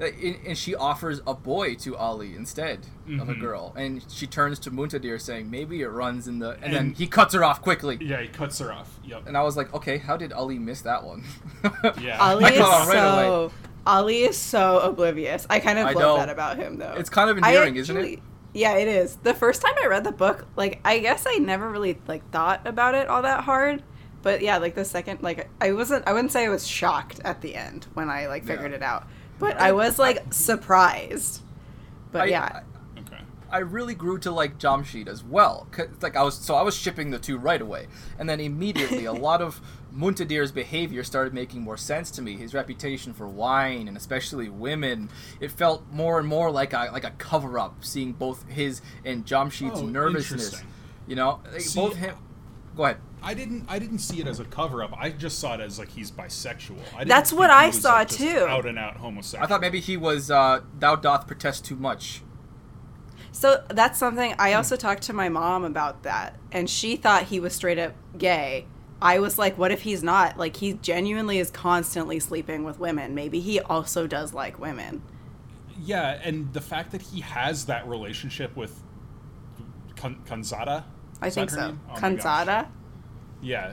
Uh, And and she offers a boy to Ali instead of a Mhm. girl, and she turns to Muntadhir saying, "Maybe it runs in the," and, then he cuts her off quickly. Yeah, he cuts her off. Yep. And I was like, "Okay, how did Ali miss that one?" Yeah. Ali is right so away. Ali is so oblivious. I kind of I love know. that about him though. It's kind of I endearing, isn't it? Yeah, it is. The first time I read the book, like I guess I never really like thought about it all that hard. But yeah, like the second like I wasn't I wouldn't say I was shocked at the end when I like figured Yeah. it out. But I was like surprised. But I- yeah. Okay. I really grew to like Jamshid as well. 'Cause, like I was, so I was shipping the two right away, and then immediately a lot of Muntadhir's behavior started making more sense to me. His reputation for wine and especially women, it felt more and more like a like a cover up. Seeing both his and Jamshid's Oh, nervousness, you know, See, both him. Go ahead. I didn't. I didn't see it as a cover up. I just saw it as like he's bisexual. I didn't That's what he I was, saw, like, just too. Out and out homosexual. I thought maybe he was uh, thou doth protest too much. So that's something I also talked to my mom about that, and she thought he was straight up gay. I was like, what if he's not? Like, he genuinely is constantly sleeping with women. Maybe he also does like women. Yeah, and the fact that he has that relationship with Kan- Khanzada. I think so. name? Oh. Khanzada? Yeah.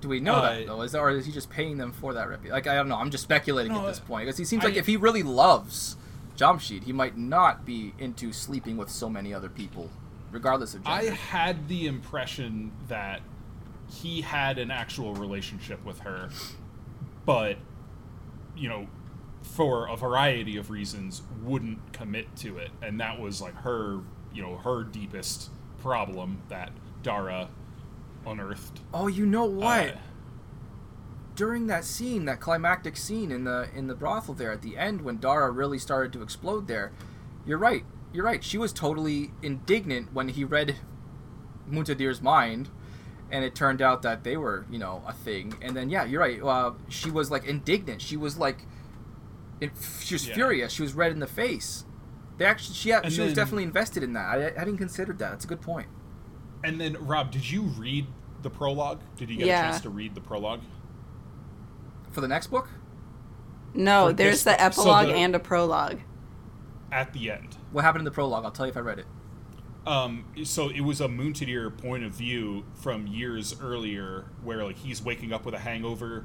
Do we know Uh, that though? Is that, or is he just paying them for that reputation? Like I don't know. I'm just speculating No, at this point because he seems I- like if he really loves Jamshid, he might not be into sleeping with so many other people, regardless of I had the impression that he had an actual relationship with her, but you know, for a variety of reasons, wouldn't commit to it, and that was like her, you know, her deepest problem that Dara unearthed. oh, you know what? Uh, During that scene, that climactic scene in the in the brothel there at the end, when Dara really started to explode there, you're right. You're right. She was totally indignant when he read Muntadhir's mind, and it turned out that they were, you know, a thing. And then, yeah, you're right. Uh, she was like indignant. She was like, it, she was Yeah. furious. She was red in the face. They actually, she, had, she was definitely invested in that. I, I hadn't considered that. That's a good point. And then, Rob, did you read the prologue? Did you get Yeah. a chance to read the prologue? For the next book, No, For there's the book. So epilogue the- and a prologue. At the end. what happened in the prologue? I'll tell you if I read it. Um, so it was a Muntadhir point of view from years earlier, where like he's waking up with a hangover,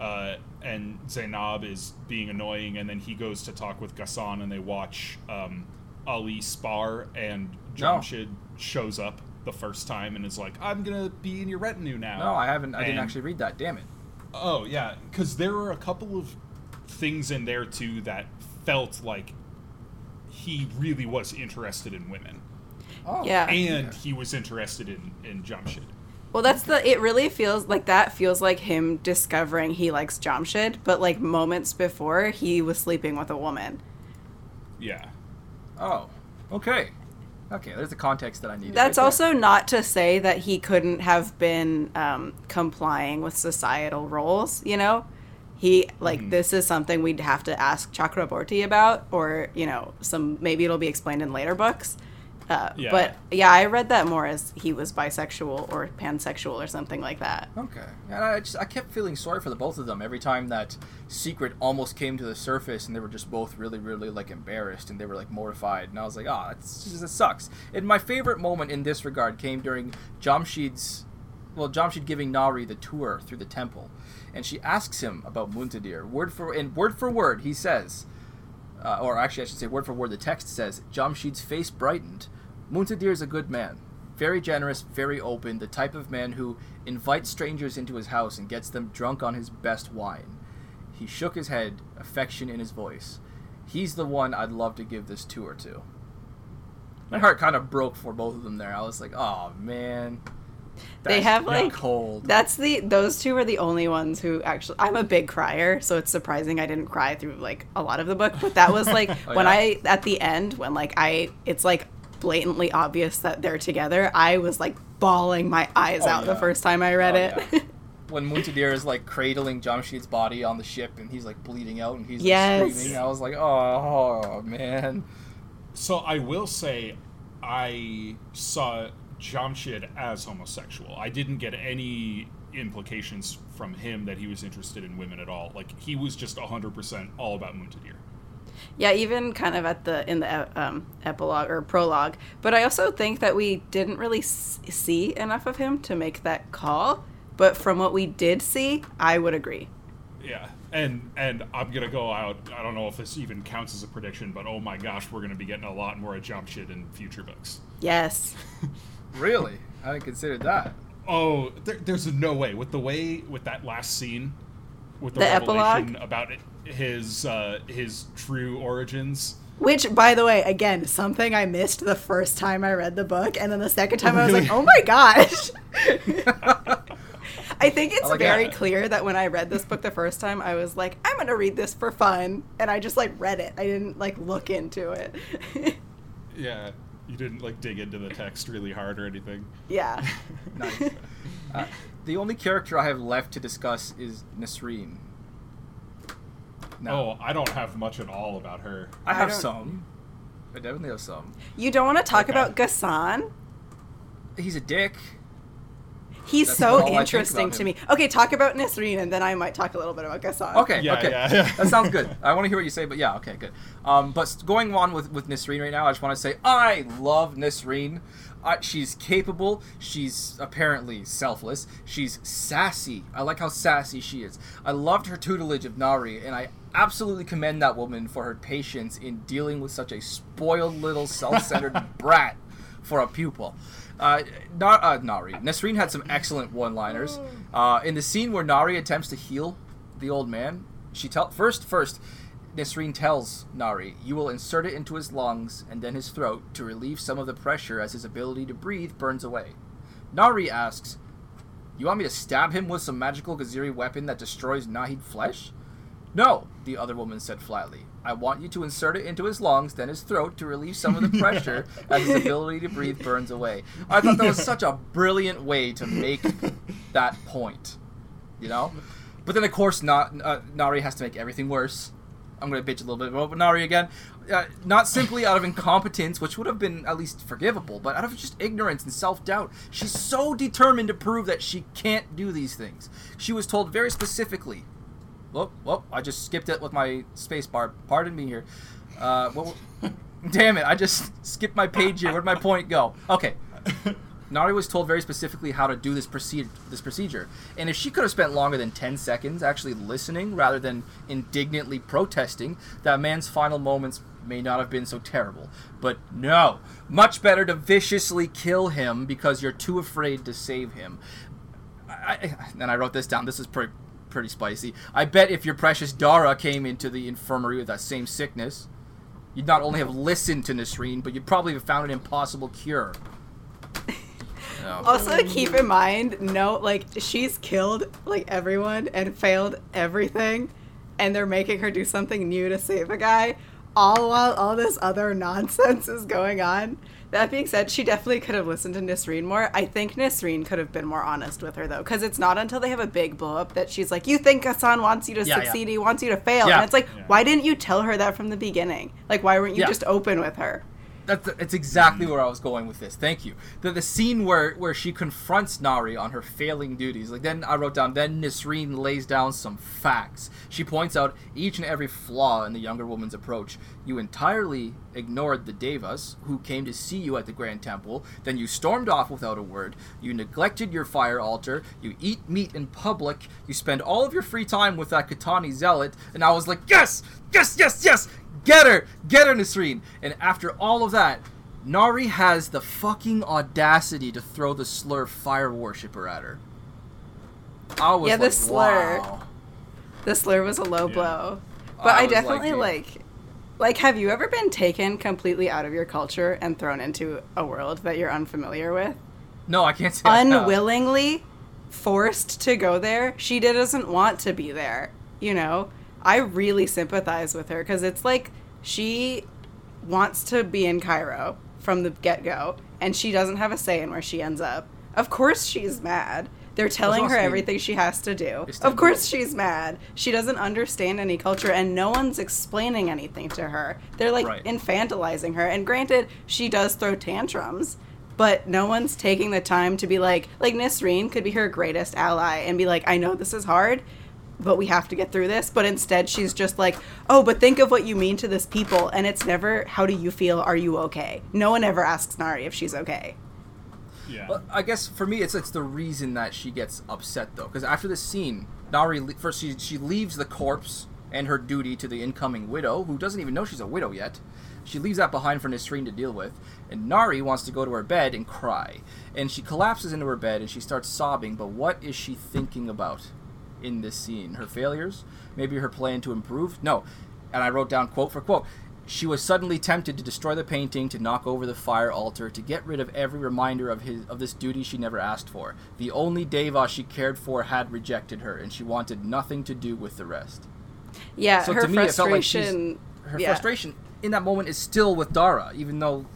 uh, and Zainab is being annoying, and then he goes to talk with Ghassan, and they watch um, Ali spar, and Jamshid shows up the first time and is like, "I'm gonna be in your retinue now." No, I haven't. I didn't actually read that. Damn it. Oh yeah, because there were a couple of things in there too that felt like he really was interested in women, Oh. Yeah. and he was interested in in Jamshid. Well, that's the. It really feels like that feels like him discovering he likes Jamshid, but like moments before he was sleeping with a woman. Yeah, Oh. Okay. Okay. There's the context that I needed. That's right also not to say that he couldn't have been um, complying with societal roles. You know, he like this is something we'd have to ask Chakraborty about, or you know, some maybe it'll be explained in later books. Uh, Yeah. But yeah, I read that more as he was bisexual or pansexual or something like that. Okay. And I just I kept feeling sorry for the both of them every time that secret almost came to the surface and they were just both really really like embarrassed and they were like mortified and I was like, "Ah, it's just it sucks." And my favorite moment in this regard came during Jamshid's well, Jamshid giving Nahri the tour through the temple. And she asks him about Muntadhir. Word for and word for word, he says uh, or actually, I should say, word for word, the text says Jamshid's face brightened. Muntadhir is a good man. Very generous, very open, the type of man who invites strangers into his house and gets them drunk on his best wine. He shook his head, affection in his voice. He's the one I'd love to give this tour to. My heart kind of broke for both of them there. I was like, oh man. They have, like- cold. That's the those two are the only ones who actually I'm a big crier, so it's surprising I didn't cry through like a lot of the book, but that was like Oh, when yeah? I at the end when like I it's like blatantly obvious that they're together, I was like bawling my eyes Oh, out the first time I read Oh, it. when Muntadhir is like cradling Jamshid's body on the ship and he's like bleeding out and he's like, Yes. screaming, I was like, oh, man. So I will say, I saw Jamshid as homosexual. I didn't get any implications from him that he was interested in women at all. Like he was just hundred percent all about Muntadhir. Yeah, even kind of at the in the um, epilogue or prologue, but I also think that we didn't really see enough of him to make that call. But from what we did see, I would agree. Yeah, and and I'm gonna go out. I don't know if this even counts as a prediction, but oh my gosh, we're gonna be getting a lot more of Jamshid in future books. Yes. Really? I hadn't considered that. Oh, there, there's no way with the way with that last scene, with the, The revelation epilogue? about it, his uh, his true origins. Which, by the way, again, something I missed the first time I read the book, and then the second time I was like, "Oh my gosh!" I think it's I like very that. clear that when I read this book the first time, I was like, "I'm gonna read this for fun," and I just like read it. I didn't like look into it. Yeah, you didn't like dig into the text really hard or anything. yeah. Nice. Uh, the only character I have left to discuss is Nasreen. No, Oh, I don't have much at all about her. I have I some. I definitely have some. You don't want to talk Okay. about Ghassan? He's a dick. He's That's so all I think interesting to him. me. Okay, talk about Nisreen, and then I might talk a little bit about Ghassan. Okay, Yeah, okay, yeah, yeah. that sounds good. I want to hear what you say, but yeah, okay, good. Um, but going on with with Nisreen right now, I just want to say I love Nisreen. Uh, she's capable. She's apparently selfless. She's sassy. I like how sassy she is. I loved her tutelage of Nahri, and I absolutely commend that woman for her patience in dealing with such a spoiled little self-centered brat for a pupil. Uh, Na- uh, Nahri. Nasreen had some excellent one-liners. Uh, in the scene where Nahri attempts to heal the old man, she tell first first Nisreen tells Nahri, "You will insert it into his lungs and then his throat to relieve some of the pressure as his ability to breathe burns away." Nahri asks, "You want me to stab him with some magical Geziri weapon that destroys Nahid flesh?" No, the other woman said flatly. I want you to insert it into his lungs, then his throat, to relieve some of the pressure as his ability to breathe burns away. I thought that was such a brilliant way to make that point. You know? But then, of course, not, uh, Nahri has to make everything worse. I'm going to bitch a little bit about Nahri again. Uh, not simply out of incompetence, which would have been at least forgivable, but out of just ignorance and self doubt. She's so determined to prove that she can't do these things. She was told very specifically Whoop, whoop, I just skipped it with my space bar. Pardon me here. Uh, what, Damn it! I just skipped my page here. Where'd my point go? Okay. Nahri was told very specifically how to do this procedure. This procedure, and if she could have spent longer than ten seconds actually listening rather than indignantly protesting, that man's final moments may not have been so terrible. But no, much better to viciously kill him because you're too afraid to save him. I, and I wrote this down. This is pretty pretty spicy. I bet if your precious Dara came into the infirmary with that same sickness, you'd not only have listened to Nasreen, but you'd probably have found an impossible cure. No. Also, keep in mind, no, like she's killed like everyone and failed everything, and they're making her do something new to save a guy, all while all this other nonsense is going on. That being said, she definitely could have listened to Nisreen more. I think Nisreen could have been more honest with her though, because it's not until they have a big blow up that she's like, "You think Ghassan wants you to Yeah, yeah. succeed? He wants you to fail." Yeah. And it's like, Yeah. why didn't you tell her that from the beginning? Like, why weren't you Yeah. just open with her? That's that's exactly where I was going with this. Thank you. The the scene where where she confronts Nahri on her failing duties. Like then I wrote down. Then Nisreen lays down some facts. She points out each and every flaw in the younger woman's approach. You entirely ignored the daevas who came to see you at the Grand Temple. Then you stormed off without a word. You neglected your fire altar. You eat meat in public. You spend all of your free time with that Qahtani zealot. And I was like, yes, yes, yes, yes. Get her! Get her, Nasreen! And after all of that, Nahri has the fucking audacity to throw the slur fire worshipper at her. I was Yeah, the like, slur. wow. The slur was a low Yeah. blow. But I I, was like, definitely like, like, have you ever been taken completely out of your culture and thrown into a world that you're unfamiliar with? No, I can't say I have. Unwillingly forced to go there. She doesn't want to be there. You know, I really sympathize with her because it's like she wants to be in Cairo from the get go, and she doesn't have a say in where she ends up. Of course, she's mad. They're telling her everything she has to do. Of course, she's mad. She doesn't understand any culture, and no one's explaining anything to her. They're like Right. infantilizing her. And granted, she does throw tantrums, but no one's taking the time to be like, like Nisreen could be her greatest ally and be like, I know this is hard, but we have to get through this. But instead, she's just like, oh, but think of what you mean to this people. And it's never, how do you feel? Are you okay? No one ever asks Nahri if she's okay. Yeah. But I guess for me, it's it's the reason that she gets upset though, because after this scene, Nahri le- first she she leaves the corpse and her duty to the incoming widow, who doesn't even know she's a widow yet. She leaves that behind for Nisreen to deal with, and Nahri wants to go to her bed and cry, and she collapses into her bed and she starts sobbing. But what is she thinking about in this scene? Her failures? Maybe her plan to improve? No. And I wrote down quote for quote. She was suddenly tempted to destroy the painting, to knock over the fire altar, to get rid of every reminder of his of this duty she never asked for. The only daeva she cared for had rejected her, and she wanted nothing to do with the rest. Yeah, So her to me, it felt like she's- Her yeah. frustration in that moment is still with Dara, even though.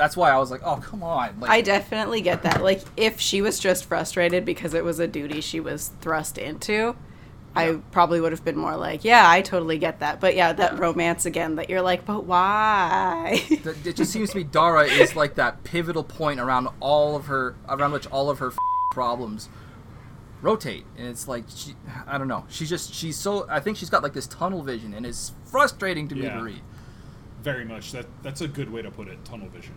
That's why I was like, "Oh, come on!" Like, I definitely get that. Like, if she was just frustrated because it was a duty she was thrust into, I probably would have been more like, yeah, I totally get that. But yeah, that Yeah. romance again that you're like, but why? It just seems to me Dara is like that pivotal point around all of her around which all of her f- problems rotate and it's like she I don't know she's just she's so I think she's got like this tunnel vision and it's frustrating to me Yeah. to read Very much. That that's a good way to put it. Tunnel vision.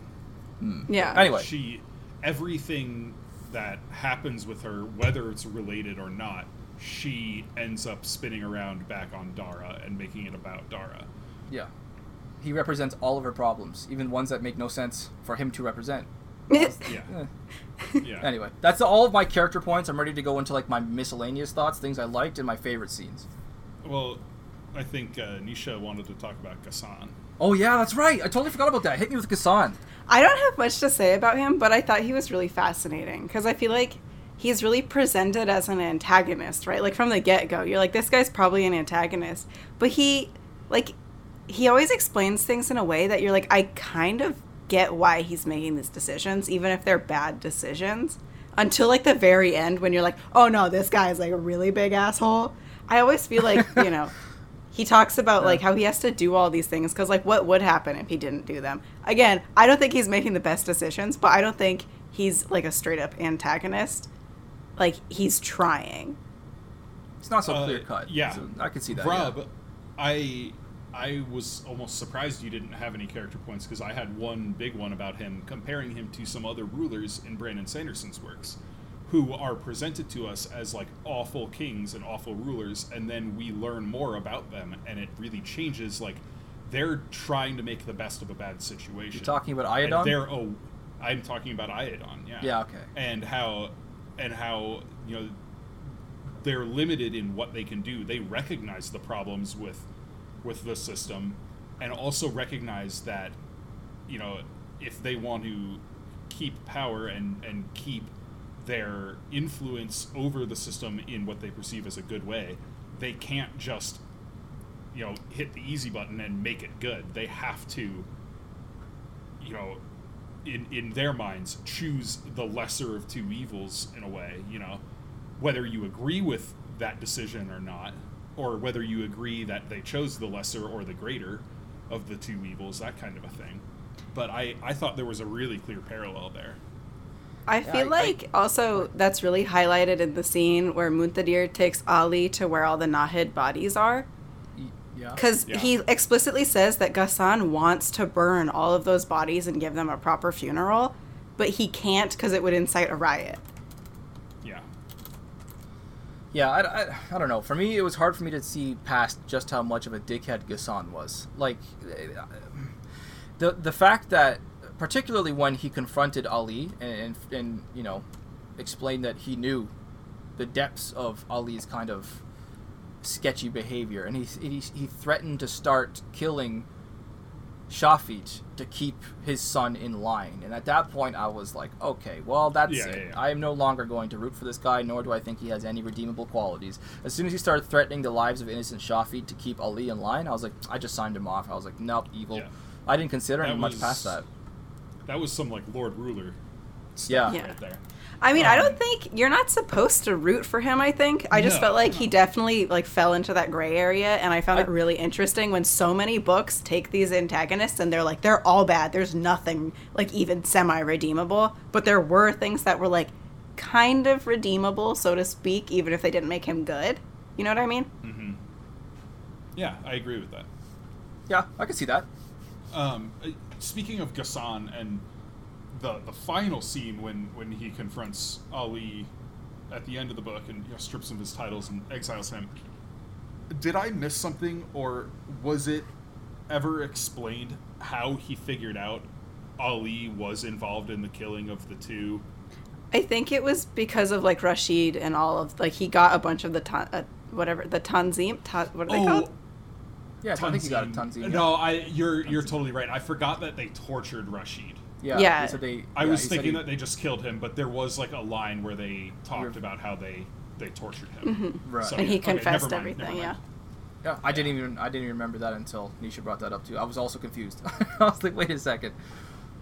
Yeah. anyway She everything that happens with her, whether it's related or not, she ends up spinning around back on Dara and making it about Dara. yeah he represents all of her problems even ones that make no sense for him to represent Yeah. Eh. Yeah. anyway that's all of my character points I'm ready to go into like my miscellaneous thoughts things I liked and my favorite scenes Well, I think uh, Nisha wanted to talk about Ghassan. oh yeah that's right I totally forgot about that hit me with Ghassan I don't have much to say about him, but I thought he was really fascinating because I feel like he's really presented as an antagonist, right? Like from the get go, you're like, this guy's probably an antagonist, but he, like, he always explains things in a way that you're like, I kind of get why he's making these decisions, even if they're bad decisions. Until like the very end, when you're like, oh no, this guy is like a really big asshole. I always feel like you know he talks about like how he has to do all these things because like what would happen if he didn't do them? Again i don't think he's making the best decisions but i don't think he's like a straight up antagonist. Like he's trying. It's not so Uh, clear cut. yeah. so I can see that Rob, yeah. I I was almost surprised you didn't have any character points because I had one big one about him comparing him to some other rulers in Brandon Sanderson's works who are presented to us as like awful kings and awful rulers and then we learn more about them and it really changes like they're trying to make the best of a bad situation. You're talking about And They're oh I'm talking about Iadon, yeah. Yeah, okay. And how and how, you know, they're limited in what they can do. They recognize the problems with with the system and also recognize that you know if they want to keep power and and keep their influence over the system in what they perceive as a good way they can't just you know hit the easy button and make it good. They have to you know in in their minds choose the lesser of two evils in a way you know. Whether you agree with that decision or not or whether you agree that they chose the lesser or the greater of the two evils that kind of a thing. But i i thought there was a really clear parallel there I Yeah, feel I- like also that's really highlighted in the scene where Muntadhir takes Ali to where all the Nahid bodies are. Y- Yeah. Because Yeah. he explicitly says that Ghassan wants to burn all of those bodies and give them a proper funeral, but he can't because it would incite a riot. yeah Yeah, I, I, I don't know. For me, it was hard for me to see past just how much of a dickhead Ghassan was. Like, uh, the the fact that, particularly when he confronted Ali and, and, and you know, explained that he knew the depths of Ali's kind of sketchy behavior, and he he, he threatened to start killing Shafit to keep his son in line. And at that point, I was like, okay, well, that's Yeah, it. yeah, yeah. I am no longer going to root for this guy, nor do I think he has any redeemable qualities. As soon as he started threatening the lives of innocent Shafit to keep Ali in line, I was like, I just signed him off. I was like, nope, evil. I didn't consider That him much past that. That was some like lord ruler stuff Yeah. Yeah. right there I mean, I Um, don't think you're not supposed to root for him. I think I just No, felt like he definitely like fell into that gray area, and I found I- it really interesting when so many books take these antagonists and they're like they're all bad. There's nothing like even semi redeemable, but there were things that were like kind of redeemable, so to speak, even if they didn't make him good. You know what I mean? hmm yeah i agree with that Yeah, I can see that. Um, speaking of Ghassan and the the final scene when when he confronts Ali at the end of the book and you know, strips him of his titles and exiles him. Did I miss something, or was it ever explained how he figured out Ali was involved in the killing of the two? I think it was because of like Rashid and all of like he got a bunch of the ton, uh, whatever the Tanzeem. Ta- what are they called? Yeah, I think you got a Tanzeem. Tanzeem. No, I you're you're totally right. I forgot that they tortured Rashid. Yeah. Yeah. he said they- I was thinking he- that they just killed him, but there was like a line where they talked about how they they tortured him. Mm-hmm. Right. So, and he yeah, okay, confessed never mind, everything. Yeah. Yeah, I didn't even I didn't even remember that until Nisha brought that up too. I was also confused. I was like, wait a second.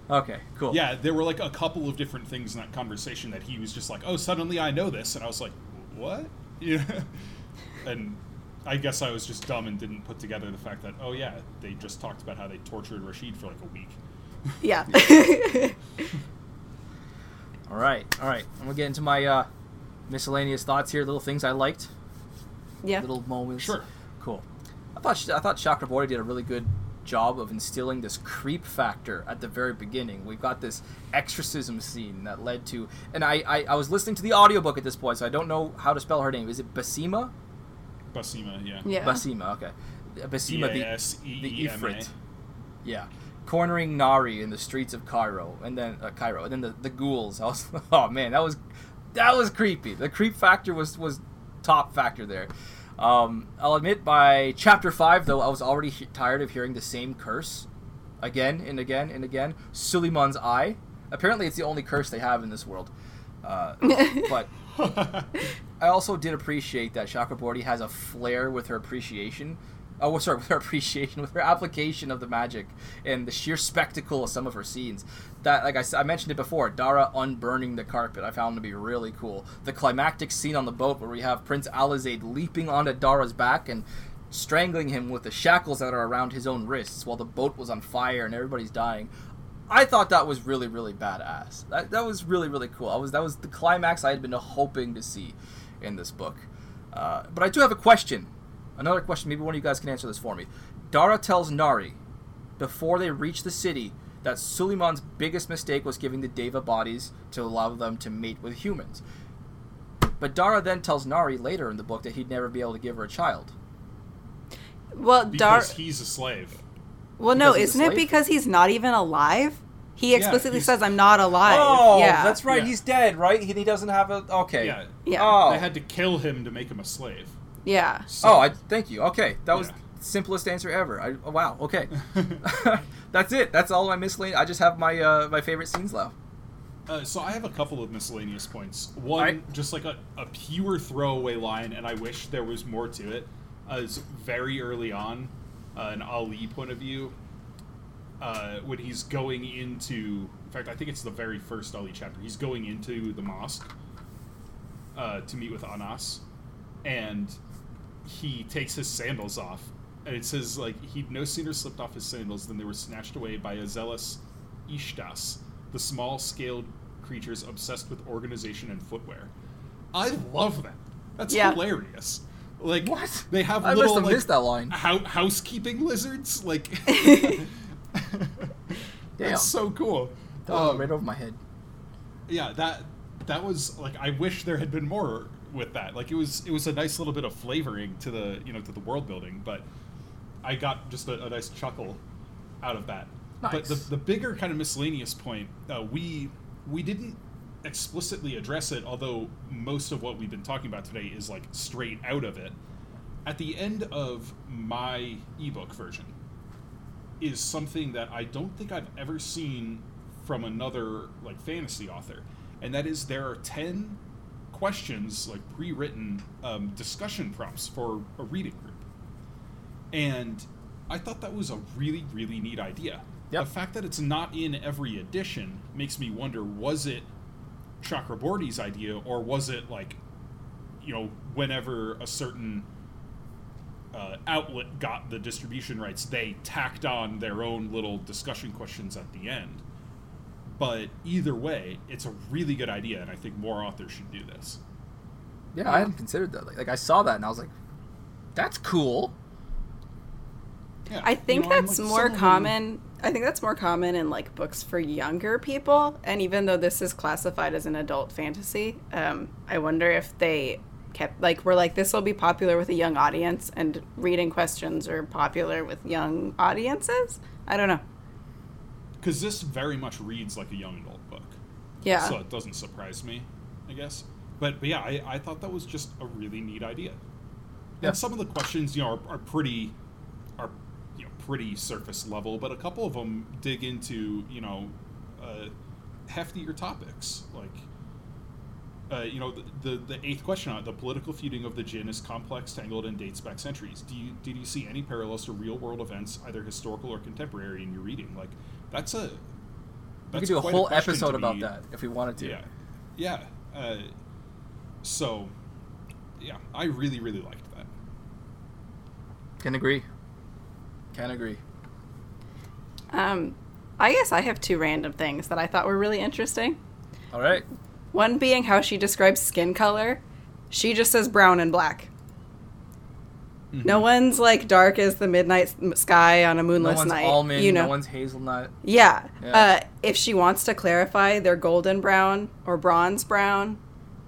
Okay, cool. Yeah, there were like a couple of different things in that conversation that he was just like, "Oh, suddenly I know this," and I was like, "What?" Yeah. and I guess I was just dumb and didn't put together the fact that, oh yeah, they just talked about how they tortured Rashid for like a week. Yeah. All right, all right. I'm gonna get into my uh, miscellaneous thoughts here. Little things I liked, yeah. little moments. Sure. Cool. I thought I thought Chakraborty did a really good job of instilling this creep factor at the very beginning. We've got this exorcism scene that led to, and I, I I was listening to the audiobook at this point, so I don't know how to spell her name. Is it Baseema? Baseema, yeah. Yeah. Baseema. Okay. Baseema the the B-A-S-E-E-M-A. Ifrit. Yeah. Cornering Nahri in the streets of Cairo, and then uh, Cairo, and then the, the ghouls. I was, oh man, that was that was creepy. The creep factor was was top factor there. Um, I'll admit, by chapter five, though, I was already he- tired of hearing the same curse again and again and again. Suleiman's eye. Apparently, it's the only curse they have in this world. Uh, but I also did appreciate that Chakraborty has a flair with her appreciation. Oh, sorry, with her appreciation, with her application of the magic and the sheer spectacle of some of her scenes. That, like I mentioned it before, Dara unburning the carpet, I found to be really cool. The climactic scene on the boat where we have Prince Alizayd leaping onto Dara's back and strangling him with the shackles that are around his own wrists while the boat was on fire and everybody's dying. I thought that was really, really badass. That, that was really, really cool. I was that was the climax I had been hoping to see in this book. Uh, but I do have a question. another question. Maybe one of you guys can answer this for me. Dara tells Nahri before they reach the city that Suleiman's biggest mistake was giving the Daeva bodies to allow them to mate with humans. But Dara then tells Nahri later in the book that he'd never be able to give her a child. Well, Dar. Because he's a slave. Well, no, because he's a isn't it because he's not even alive? He explicitly he's- says, "I'm not alive." Oh, yeah, that's right. Yeah. He's dead, right? He, he doesn't have a. Okay. Yeah. Yeah. Oh. They had to kill him to make him a slave. yeah. So, Oh, I thank you. Okay, that was Yeah. the simplest answer ever. I, oh, wow. Okay, that's it. That's all my miscellaneous. I just have my uh, my favorite scenes left. Uh, so I have a couple of miscellaneous points. One, Alright. just like a, a pure throwaway line, and I wish there was more to it. Uh, is very early on, uh, an Ali point of view, uh, when he's going into. In fact, I think it's the very first Ali chapter. He's going into the mosque uh, to meet with Anas, and he takes his sandals off, and it says like he'd no sooner slipped off his sandals than they were snatched away by a zealous Ishtas, the small-scaled creatures obsessed with organization and footwear. I love that. That's Yeah. hilarious. Like What? they have I must little have like, missed that line. hou- housekeeping lizards. Like Damn. that's so cool. That Um, right over my head. yeah that that was like i wish there had been more with that like it was it was a nice little bit of flavoring to the you know to the world building but i got just a, a nice chuckle out of that but the, the bigger kind of miscellaneous point uh, we we didn't explicitly address it although most of what we've been talking about today is like straight out of it at the end of my ebook version is something that I don't think I've ever seen from another like fantasy author, and that is there are ten questions like pre-written um, discussion prompts for a reading group, and I thought that was a really really neat idea. Yep. The fact that it's not in every edition makes me wonder: was it Chakraborty's idea, or was it like, you know, whenever a certain uh, outlet got the distribution rights, they tacked on their own little discussion questions at the end. But either way, it's a really good idea, and I think more authors should do this. Yeah, I hadn't considered that. Like, like I saw that and I was like, "That's cool." Yeah, I you think know, that's like, more some of common. I think that's more common in like books for younger people. And even though this is classified as an adult fantasy, um, I wonder if they kept like we're like this will be popular with a young audience, and reading questions are popular with young audiences. I don't know. because this very much reads like a young adult book. Yeah. So it doesn't surprise me, I guess. But, but yeah, I, I thought that was just a really neat idea. Yeah. And some of the questions, you know, are, are pretty, are you know, pretty surface level, but a couple of them dig into, you know, uh, heftier topics like. Uh, you know the, the the eighth question on it, the political feuding of the Djinn is complex, tangled, and dates back centuries. Do you did you see any parallels to real world events, either historical or contemporary, in your reading? Like that's a We that's could do a whole question episode about be- that if we wanted to. Yeah, yeah. Uh, so, yeah, I really really liked that. Can agree. Can agree. Um, I guess I have two random things that I thought were really interesting. All right. One being how she describes skin color. She just says brown and black. No one's like dark as the midnight sky on a No moonless one's night. almond. you know, No one's hazelnut. yeah. Yeah. Uh, if she wants to clarify, they're golden brown or bronze brown,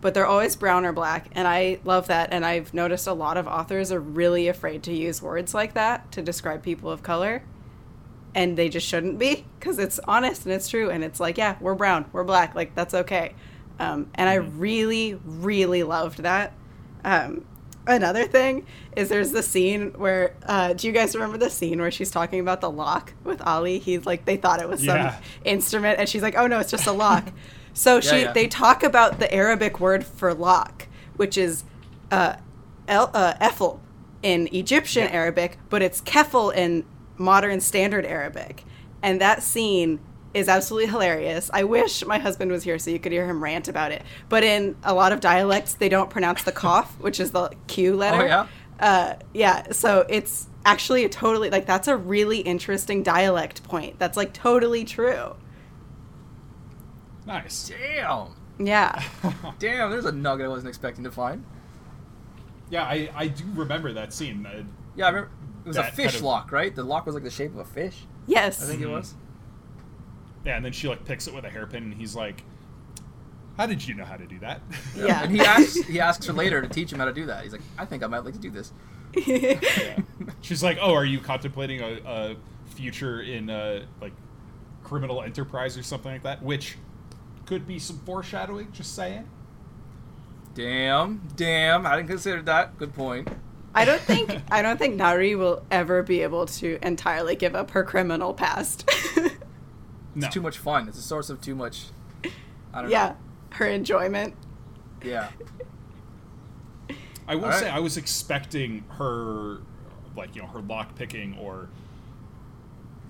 but they're always brown or black, and I love that. And I've noticed a lot of authors are really afraid to use words like that to describe people of color, and they just shouldn't be because it's honest and it's true, and it's like, yeah, we're brown, we're black, like that's okay. Um, and I really, really loved that. Um, another thing is there's the scene where uh, do you guys remember the scene where she's talking about the lock with Ali? He's like they thought it was some Yeah. instrument, and she's like, oh no, it's just a lock. so she yeah. they talk about the Arabic word for lock, which is uh, el, uh, efel in Egyptian Yeah. Arabic, but it's kefel in modern standard Arabic. And that scene is absolutely hilarious. I wish my husband was here so you could hear him rant about it. But in a lot of dialects, they don't pronounce the cough, which is the Q letter. Oh, yeah? Uh, yeah. So it's actually a totally like that's a really interesting dialect point. That's like totally true. Nice. Damn. Yeah. Damn. There's a nugget I wasn't expecting to find. Yeah, I, I do remember that scene. Uh, Yeah, I remember it was a fish kind of- lock, right? The lock was like the shape of a fish. Yes. I think it was. yeah, and then she like picks it with a hairpin, and he's like, "How did you know how to do that?" Yeah. And he asks he asks her later to teach him how to do that. He's like, I think I might like to do this. Yeah. She's like, "Oh, are you contemplating a, a future in uh, like criminal enterprise or something like that?" Which could be some foreshadowing. Just saying. Damn, damn, I didn't consider that. Good point. I don't think I don't think Nahri will ever be able to entirely give up her criminal past. No. It's too much fun. It's a source of too much. I don't yeah, her enjoyment. Yeah. I will Alright. say I was expecting her, like you know, her lock picking or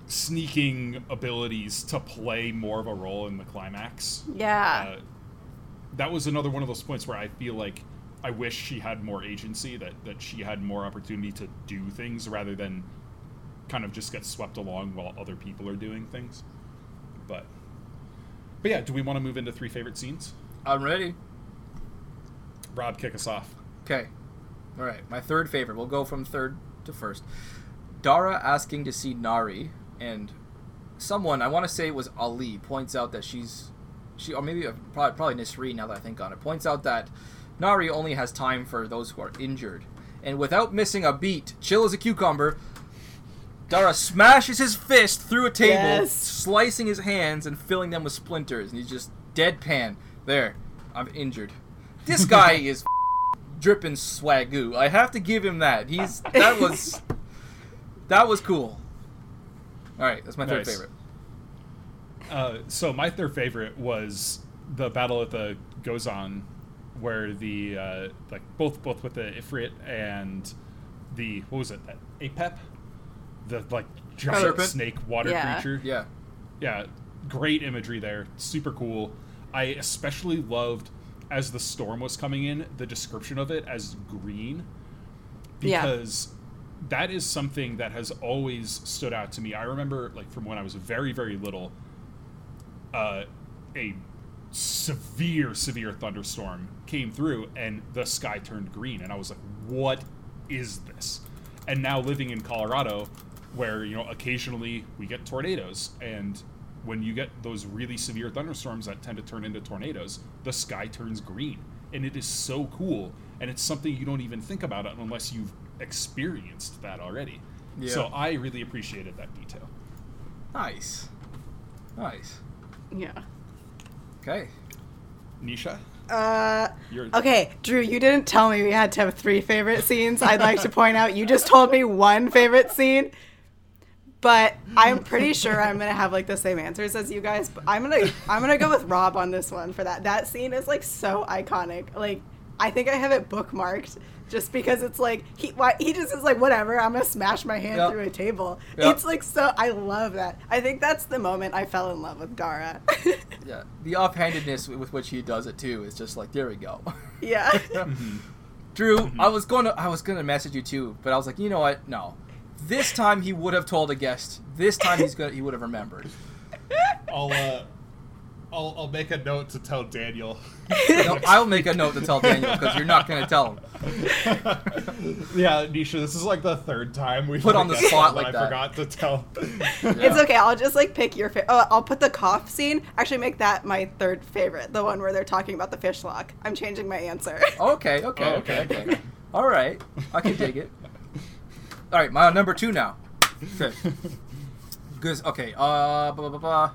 sneaking abilities to play more of a role in the climax. Yeah. Uh, that was another one of those points where I feel like I wish she had more agency, that that she had more opportunity to do things rather than kind of just get swept along while other people are doing things. But but yeah, do we want to move into three favorite scenes? I'm ready. Rob, kick us off. Okay. All right. My third favorite. We'll go from third to first. Dara asking to see Nahri, and someone I want to say it was Ali points out that she's she or maybe probably, probably Nisreen now that I think on it points out that Nahri only has time for those who are injured, and without missing a beat, chill as a cucumber. Dara smashes his fist through a table, Yes. slicing his hands and filling them with splinters, and he's just deadpan. There, I'm injured. This guy is dripping swagoo. I have to give him that. He's that was that was cool. All right, that's my third Nice. favorite. Uh, so my third favorite was the battle at the Gozan, where the uh, like both both with the Ifrit and the what was it that Apep, the like giant Serpent? snake water Yeah. creature. Yeah, yeah, great imagery there. Super cool. I especially loved as the storm was coming in the description of it as green Yeah. because that is something that has always stood out to me. I remember like from when I was very very little uh, a severe severe thunderstorm came through and the sky turned green and I was like what is this? And now living in Colorado where you know occasionally we get tornadoes and when you get those really severe thunderstorms that tend to turn into tornadoes the sky turns green and it is so cool and it's something you don't even think about unless you've experienced that already Yeah. so i really appreciated that detail nice, nice. Yeah. Okay, nisha Uh, you're okay, Drew, you didn't tell me we had to have three favorite scenes. I'd like to point out you just told me one favorite scene, but I'm pretty sure I'm gonna have like the same answers as you guys. But I'm gonna I'm gonna go with Rob on this one for that. That scene is like so iconic. Like I think I have it bookmarked just because it's like he why, he just is like whatever. I'm gonna smash my hand Yeah. through a table. Yeah. It's like so. I love that. I think that's the moment I fell in love with Dara. yeah. The offhandedness with which he does it too is just like there we go. yeah. Drew, I was going to I was going to message you too, but I was like, you know what? No. This time he would have told a guest. This time he's going to he would have remembered. I'll uh I'll, I'll make a note to tell Daniel. No, I'll make a note to tell Daniel because you're not going to tell him. yeah, Nisha, this is like the third time we Put on the spot like I that. forgot to tell. It's okay. I'll just like pick your favorite. Oh, I'll put the cough scene. Actually, make that my third favorite. The one where they're talking about the fish lock. I'm changing my answer. Okay, okay, Oh, okay, okay. okay. All right, I can dig it. All right, my number two now. Okay. Good. Okay. Uh. Blah, blah, blah, blah.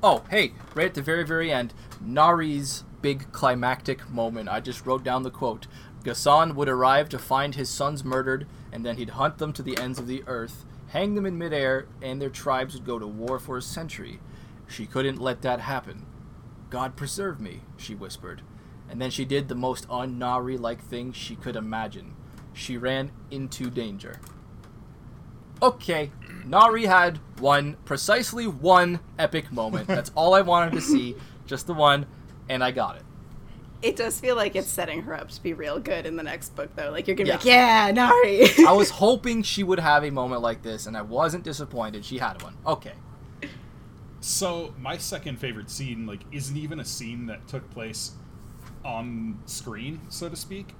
Oh, hey! Right at the very, very end, Nahri's big climactic moment. I just wrote down the quote. Ghassan would arrive to find his sons murdered, and then he'd hunt them to the ends of the earth, hang them in midair, and their tribes would go to war for a century. She couldn't let that happen. God preserve me, she whispered. And then she did the most unNahri-like thing she could imagine. She ran into danger. Okay, Nahri had one, precisely one epic moment. That's all I wanted to see, just the one, and I got it. It does feel like it's setting her up to be real good in the next book, though. Like you're gonna Yeah. be like, yeah, Nahri. I was hoping she would have a moment like this, and I wasn't disappointed. She had one. Okay. So my second favorite scene, like, isn't even a scene that took place on screen, so to speak.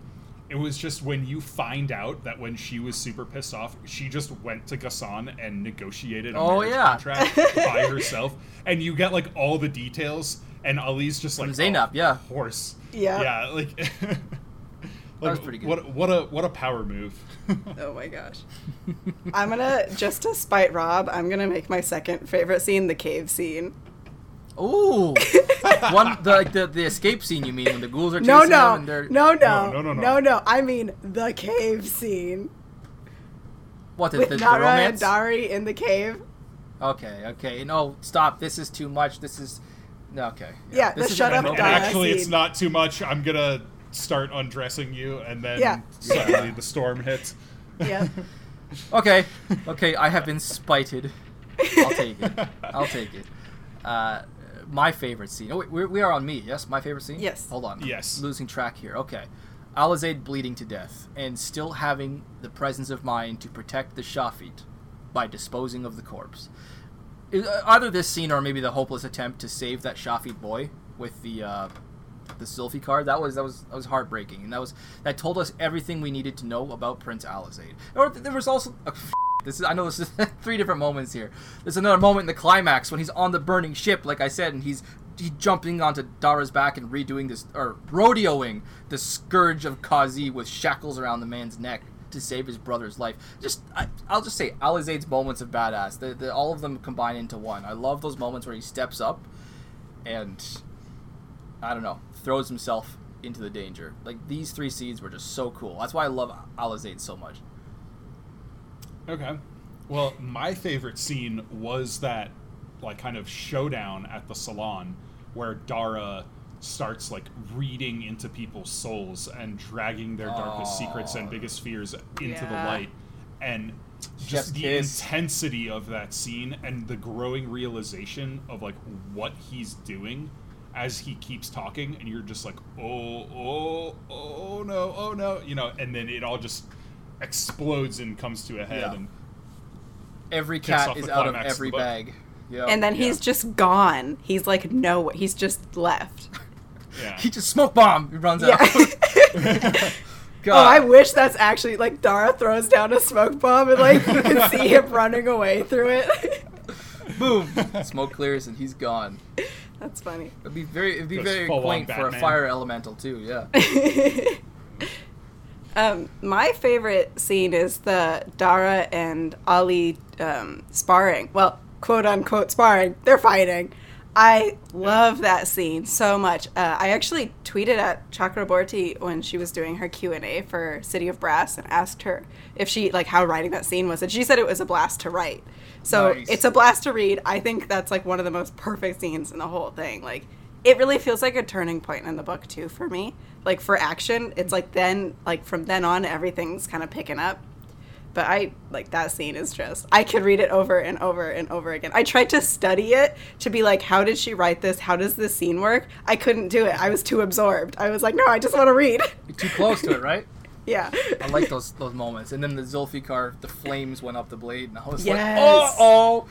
It was just when you find out that when she was super pissed off, she just went to Ghassan and negotiated a Oh, marriage yeah. contract by herself, and you get like all the details, and Ali's just like From Zainab, oh, yeah. horse, Yeah. yeah, like. like, was pretty good. What what a what a power move. Oh my gosh. I'm gonna just to spite Rob, I'm gonna make my second favorite scene the cave scene. Ooh, one the, like the the escape scene. You mean when the ghouls are chasing No, them no, and they're no, no, No, no, no, no. no, no. I mean the cave scene what the, with the, the Nara and? Dari in the cave. Okay, okay. No, stop. This is too much. This is no, okay. Yeah, this the is shut up, and, and Dara romance. actually, it's not too much. I'm gonna start undressing you, and then Yeah. suddenly the storm hits. Yeah. Okay, okay. I have been spited. I'll take it. I'll take it. Uh, my favorite scene. Oh, wait, we're, we are on me. Yes, my favorite scene. Yes. Hold on. Yes. Losing track here. Okay. Alizayd bleeding to death and still having the presence of mind to protect the Shafit by disposing of the corpse. Uh, Either this scene or maybe the hopeless attempt to save that Shafit boy with the uh, the Sylphie card. That was that was that was heartbreaking, and that was that told us everything we needed to know about Prince Alizayd. Or th- there was also. Uh, this is I know this is three different moments here. There's another moment in the climax when he's on the burning ship, like I said, and he's he jumping onto Dara's back and redoing this or rodeoing the scourge of Kazi with shackles around the man's neck to save his brother's life. Just I, I'll just say Alizayd's moments of badass. The, the, all of them combine into one. I love those moments where he steps up and I don't know throws himself into the danger. Like these three seeds were just so cool. That's why I love Alizayd so much. Okay. Well, my favorite scene was that like kind of showdown at the salon where Dara starts like reading into people's souls and dragging their darkest secrets and biggest fears into the light and Chef's just the kiss. intensity of that scene and the growing realization of like what he's doing as he keeps talking and you're just like oh oh oh no oh no you know and then it all just explodes and comes to a head Yeah. and Every cat is out of climax of every bag. Yeah. And then he's just gone. He's like no, he's just left. yeah he just smoke bomb. He runs Yeah. out. oh, I wish that's actually like Dara throws down a smoke bomb and like you can see him running away through it. Boom. Smoke clears and he's gone. that's funny. It'd be very it'd be Goes very quaint for a fire elemental too. Yeah. Um, my favorite scene is the Dara and Ali um, sparring. Well, quote unquote sparring. They're fighting. I love that scene so much. Uh, I actually tweeted at Chakraborty when she was doing her Q and A for City of Brass and asked her if she like how writing that scene was, and she said it was a blast to write. So Nice. it's a blast to read. I think that's like one of the most perfect scenes in the whole thing. Like it really feels like a turning point in the book too for me. Like for action, it's like then like from then on everything's kind of picking up. But I like that scene is just I could read it over and over and over again. I tried to study it to be like how did she write this? How does this scene work? I couldn't do it. I was too absorbed. I was like, "No, I just want to read." You're too close to it, right? yeah. I like those those moments. And then the Zulfiqar, the flames went up the blade, and I was Yes. like, oh, oh.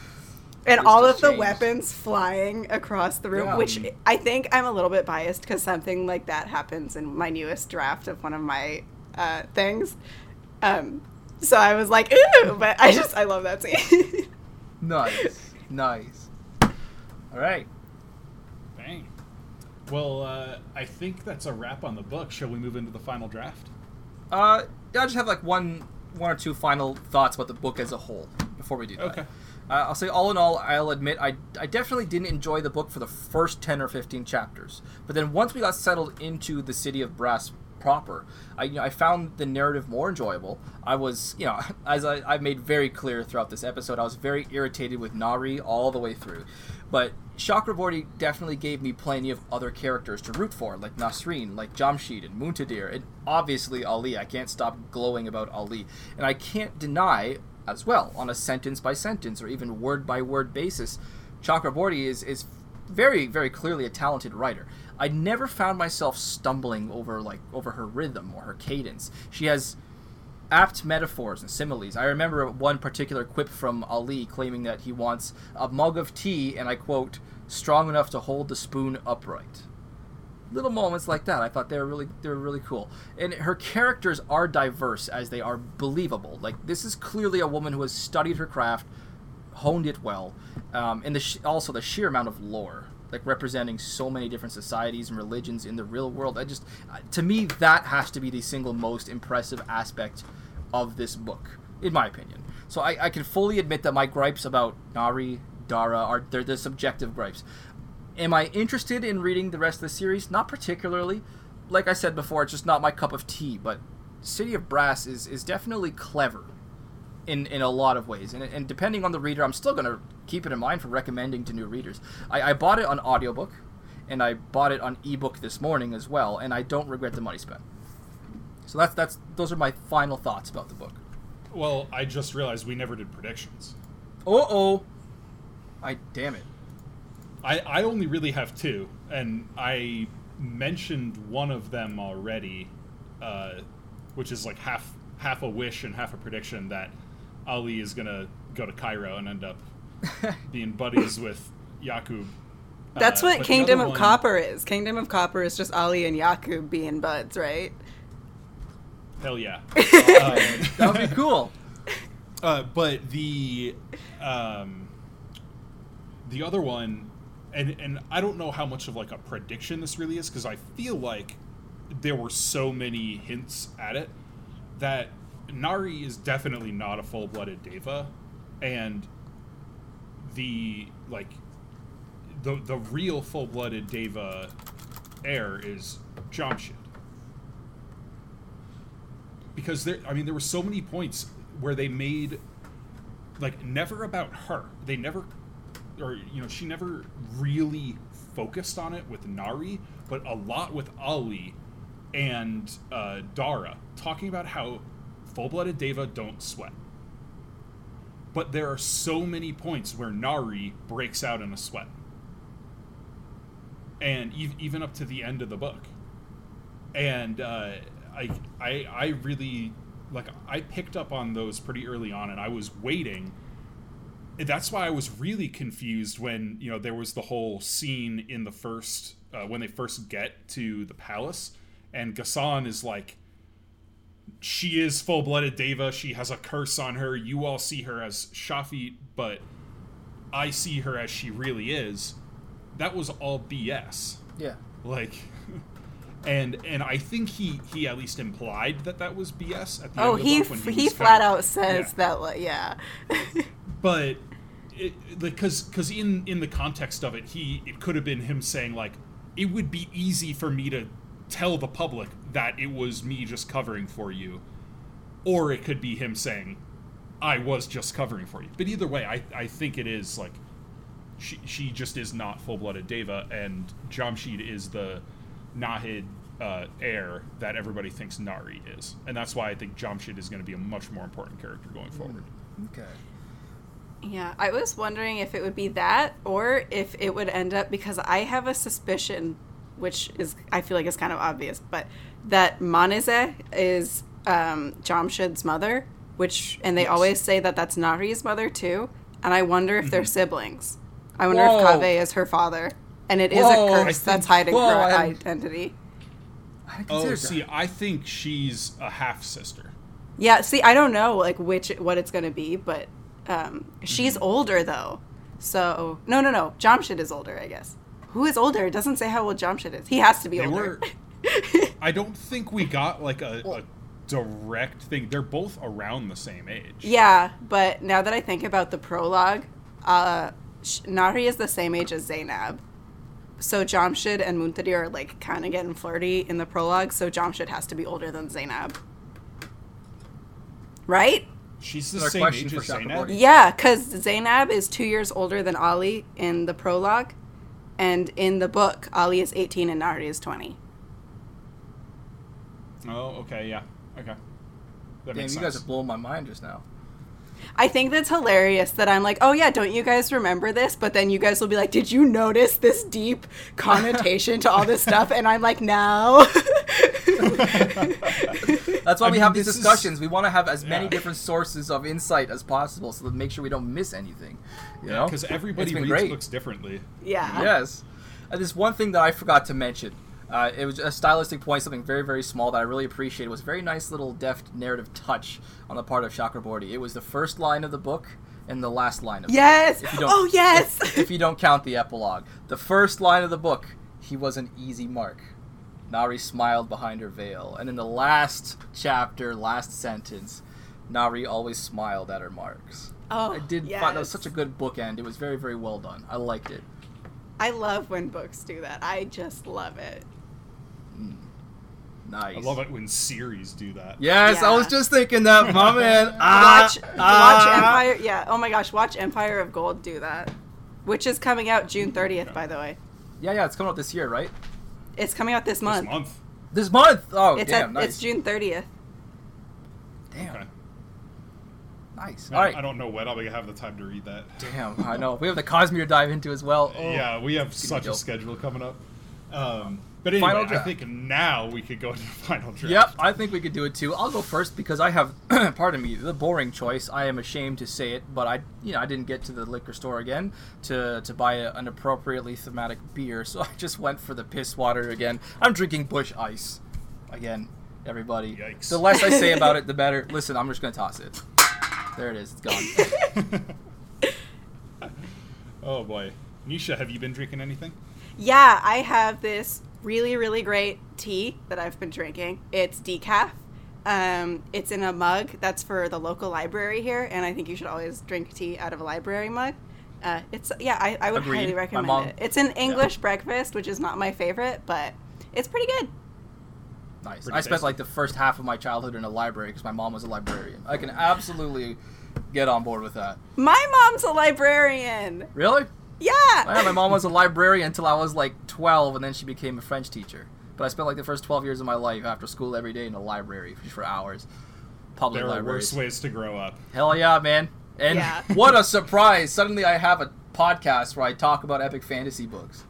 And all of the changed. weapons flying across the room, Yeah. which I think I'm a little bit biased because something like that happens in my newest draft of one of my uh, things. Um, so I was like, ooh, but I just I love that scene. Nice, nice. All right. Bang. Well, uh, I think that's a wrap on the book. Shall we move into the final draft? Uh, I just have like one, one or two final thoughts about the book as a whole before we do that. Okay. Uh, I'll say all in all, I'll admit I, I definitely didn't enjoy the book for the first ten or fifteen chapters, but then once we got settled into the city of Brass proper, I you know, I found the narrative more enjoyable. I was you know as I I made very clear throughout this episode, I was very irritated with Nahri all the way through, but Chakraborty definitely gave me plenty of other characters to root for, like Nasreen, like Jamshid and Muntadhir, and obviously Ali. I can't stop glowing about Ali, and I can't deny as well on a sentence by sentence or even word by word basis. Chakraborty is is very very clearly a talented writer. I never found myself stumbling over like over her rhythm or her cadence. She has apt metaphors and similes. I remember one particular quip from Ali claiming that he wants a mug of tea and I quote strong enough to hold the spoon upright. Little moments like that. I thought they were really they were really cool. And her characters are diverse as they are believable. Like this is clearly a woman who has studied her craft, honed it well, um, and the also the sheer amount of lore, like representing so many different societies and religions in the real world. I just to me that has to be the single most impressive aspect of this book, in my opinion. So I, I can fully admit that my gripes about Nahri, Dara are they're the subjective gripes. Am I interested in reading the rest of the series? Not particularly. Like I said before, it's just not my cup of tea. But City of Brass is is definitely clever in in a lot of ways. And, and depending on the reader, I'm still gonna keep it in mind for recommending to new readers. I, I bought it on audiobook, and I bought it on ebook this morning as well, and I don't regret the money spent. So that's that's those are my final thoughts about the book. Well, I just realized we never did predictions. Uh oh. I damn it. I, I only really have two, and I mentioned one of them already, uh, which is like half half a wish and half a prediction that Ali is gonna go to Cairo and end up being buddies with Yaqub. That's Uh, what Kingdom of one- Copper is. Kingdom of Copper is just Ali and Yaqub being buds, right? Hell yeah. Um, That would be cool. Uh, but the um, the other one, and and I don't know how much of like a prediction this really is because I feel like there were so many hints at it that Nahri is definitely not a full blooded Daeva, and the like the the real full blooded Daeva heir is Jamshid because there i mean there were so many points where they made like never about her. They never or you know she never really focused on it with nahri but a lot with ali and uh, dara talking about how full-blooded daeva don't sweat but there are so many points where nahri breaks out in a sweat and ev- even up to the end of the book and uh, I, I I really like I picked up on those pretty early on, and I was waiting. That's why I was really confused when you know there was the whole scene in the first uh, when they first get to the palace, and Ghassan is like, she is full blooded Daeva. She has a curse on her. You all see her as Shafit, but I see her as she really is. That was all BS Yeah. like and and i think he he at least implied that that was bs at the Oh, end of the he book when he, was flat out says yeah. that. Yeah. but because because in in the context of it he it could have been him saying like it would be easy for me to tell the public that it was me just covering for you or it could be him saying i was just covering for you but either way i i think it is like she she just is not full-blooded daeva and jamshid is the nahid uh, heir that everybody thinks nahri is and that's why i think jamshid is going to be a much more important character going forward Okay. Yeah, I was wondering if it would be that or if it would end up because I have a suspicion, which is I feel like is kind of obvious, but that Manizheh is um, Jamshid's mother, which and they Yes. always say that that's Nahri's mother too, and I wonder if they're siblings. I wonder Whoa. if Kaveh is her father, and it is Whoa, a I curse think- that's hiding whoa, her I hadn't- identity. Oh, see, that. I think she's a half sister. Yeah, see, I don't know like which what it's gonna be, but um, she's Mm-hmm. older though. So no, no, no. Jamshid is older, I guess. Who is older? It doesn't say how old Jamshid is. He has to be They older. were. I don't think we got like a, a direct thing. They're both around the same age. yeah, but now that I think about the prologue, uh, Nahri is the same age as Zaynab. So Jamshid and Muntadhir are like kind of getting flirty in the prologue. So Jamshid has to be older than Zaynab, right? She's the Another same question age for as Shaka Zaynab. Yeah, because Zaynab is two years older than Ali in the prologue, and in the book, Ali is 18 and Nahri is 20. Oh, okay, yeah, okay. That Damn, makes you sense. guys are blowing my mind just now. I think that's hilarious that I'm like, oh yeah, don't you guys remember this? But then you guys will be like, did you notice this deep connotation to all this stuff? And I'm like, no. That's why I we mean, have these this is- discussions. We want to have as many different sources of insight as possible, so that make sure we don't miss anything. You know, because everybody reads great. books differently. yeah. Yes. And there's one thing that I forgot to mention. Uh, it was a stylistic point, something very, very small that I really appreciated. It was a very nice little deft narrative touch on the part of Chakraborty. It was the first line of the book and the last line of Yes. the book. If Oh yes. If, if you don't count the epilogue. The first line of the book, he was an easy mark. Nahri smiled behind her veil. And in the last chapter, last sentence, Nahri always smiled at her marks. oh, I did yes. find that was such a good bookend. It was very, very well done. I liked it. I love when books do that. I just love it. Nice. I love it when series do that. Yes, I was just thinking that, my man. Ah, watch ah. watch Empire. Yeah. Oh my gosh, watch Empire of Gold do that, which is coming out June 30th. By the way, Yeah, yeah, it's coming out this year, right? it's coming out this month. This month. month. This month. Oh, It's damn, at, nice. it's June 30th. Damn, Okay. nice. I- All right. I don't know when I'll be- have the time to read that. Damn, I know. We have the Cosmere dive into as well. Oh. Yeah, we have such a dope. schedule coming up. Um, but anyway, Final I draft. think now we could go into the final draft. Yep, I think we could do it too. I'll go first because I have, pardon me, the boring choice. I am ashamed to say it, but I, you know, I didn't get to the liquor store again to to buy a, an appropriately thematic beer, so I just went for the piss water again. I'm drinking Busch Ice, again. Everybody, Yikes. the less I say about it, the better. Listen, I'm just gonna toss it. There it is. It's gone. oh boy, Nisha, have you been drinking anything? Yeah, I have this really, really great tea that I've been drinking. It's decaf. Um, it's in a mug that's for the local library here, and I think you should always drink tea out of a library mug. Uh, it's yeah, I, I would Agreed. highly recommend mom- it. It's an English breakfast, which is not my favorite, but it's pretty good. Nice. Pretty I spent tasty. like the first half of my childhood in a library because my mom was a librarian. I can absolutely get on board with that. My mom's a librarian. Really? Yeah. Yeah, my mom was a librarian until I was like 12, and then she became a French teacher. But I spent like the first 12 years of my life after school every day in a library for hours. Public There are worse ways to grow up. Hell yeah, man. And Yeah. what a surprise. Suddenly I have a podcast where I talk about epic fantasy books.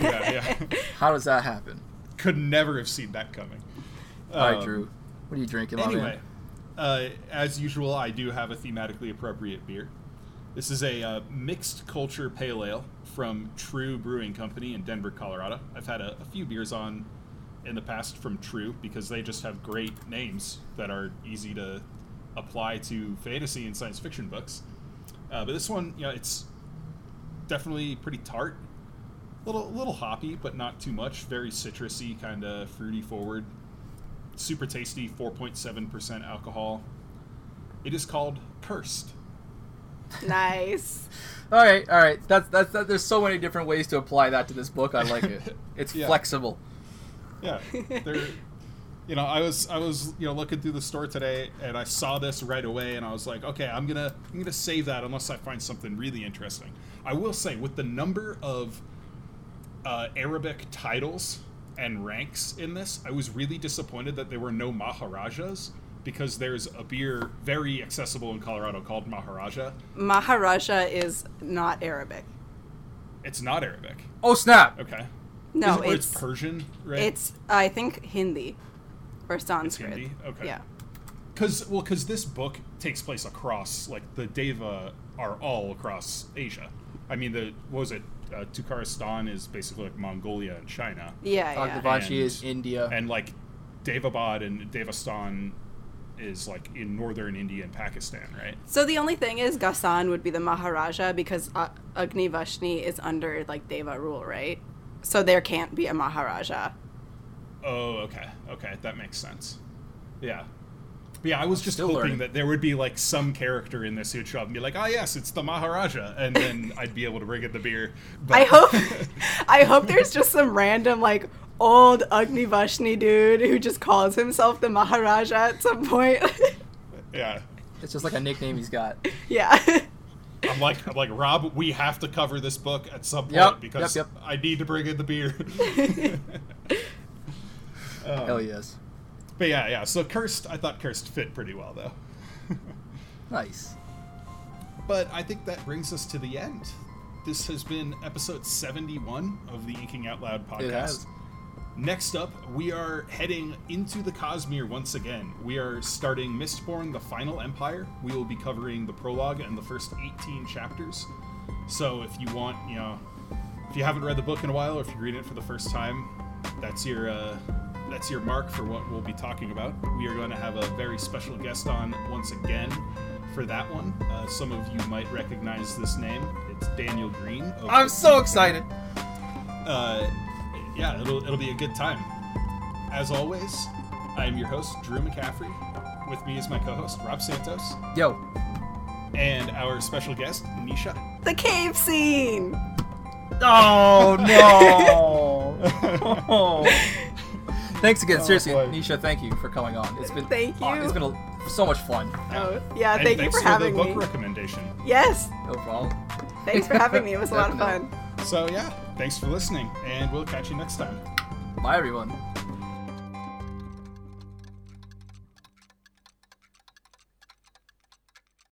Yeah, yeah. How does that happen? Could never have seen that coming. All right, Um, Drew. What are you drinking, Anyway, man? uh, as usual, I do have a thematically appropriate beer. This is a uh, mixed culture pale ale from TRVE Brewing Company in Denver, Colorado. I've had a, a few beers on in the past from TRVE because they just have great names that are easy to apply to fantasy and science fiction books. Uh, but this one, you know, it's definitely pretty tart, A little little hoppy, but not too much. Very citrusy, kind of fruity forward super tasty 4.7% alcohol it is called cursed nice. All right, all right. That's that's that, there's so many different ways to apply that to this book. I like it. It's Yeah. flexible. yeah there you know i was i was you know looking through the store today and i saw this right away and i was like okay i'm gonna i'm gonna save that unless i find something really interesting i will say with the number of uh, arabic titles and ranks in this i was really disappointed that there were no maharajas because there's a beer very accessible in colorado called maharaja Maharaja is not Arabic. it's not arabic Oh snap! okay No, it- it's it's persian right It's I think Hindi or Sanskrit. Hindi? Okay. Yeah. Because well, because this book takes place across like the Daeva are all across Asia. I mean, the what was it? Uh, Tukharistan is basically like Mongolia and China, Yeah, yeah. Agnivanshi is India. and like Daevabad and Devastan is like in northern India and Pakistan, right? So the only thing is Ghassan would be the Maharaja because uh, Agnivanshi is under like Daeva rule, right? So there can't be a Maharaja. Oh, okay, okay, that makes sense. Yeah. But yeah, I was just Still hoping learning. that there would be like some character in this who'd show up and be like, "Ah, yes, it's the Maharaja," and then I'd be able to bring it the beer. But I hope I hope there's just some random like old Agnivanshi dude who just calls himself the Maharaja at some point. yeah, It's just like a nickname he's got. yeah. I'm like, I'm like Rob. We have to cover this book at some point Yep, because yep, I need to bring in the beer. Um, Hell yes. But yeah, yeah. So cursed, I thought cursed fit pretty well though. Nice. But I think that brings us to the end. This has been episode 71 of the Inking Out Loud podcast. Next up, we are heading into the Cosmere once again. We are starting Mistborn The Final Empire. We will be covering the prologue and the first 18 chapters. So if you want, you know, if you haven't read the book in a while or if you're reading it for the first time, that's your uh, that's your mark for what we'll be talking about. We are going to have a very special guest on once again for that one. Uh, some of you might recognize this name. It's Daniel Greene. I'm so excited. uh, yeah, it'll it'll be a good time. As always, I am your host Drew McCaffrey. With me is my co-host Rob Santos Yo, and our special guest Nisha. The cave scene. Oh no! Thanks again, Oh, seriously, boy. Nisha. Thank you for coming on. It's been Thank uh, you. it's been a, so much fun. Oh, yeah. And Thank you thanks for having the book recommendation. yes. No problem. Thanks for having me. It was a lot of fun. So yeah, thanks for listening, and we'll catch you next time. Bye, everyone.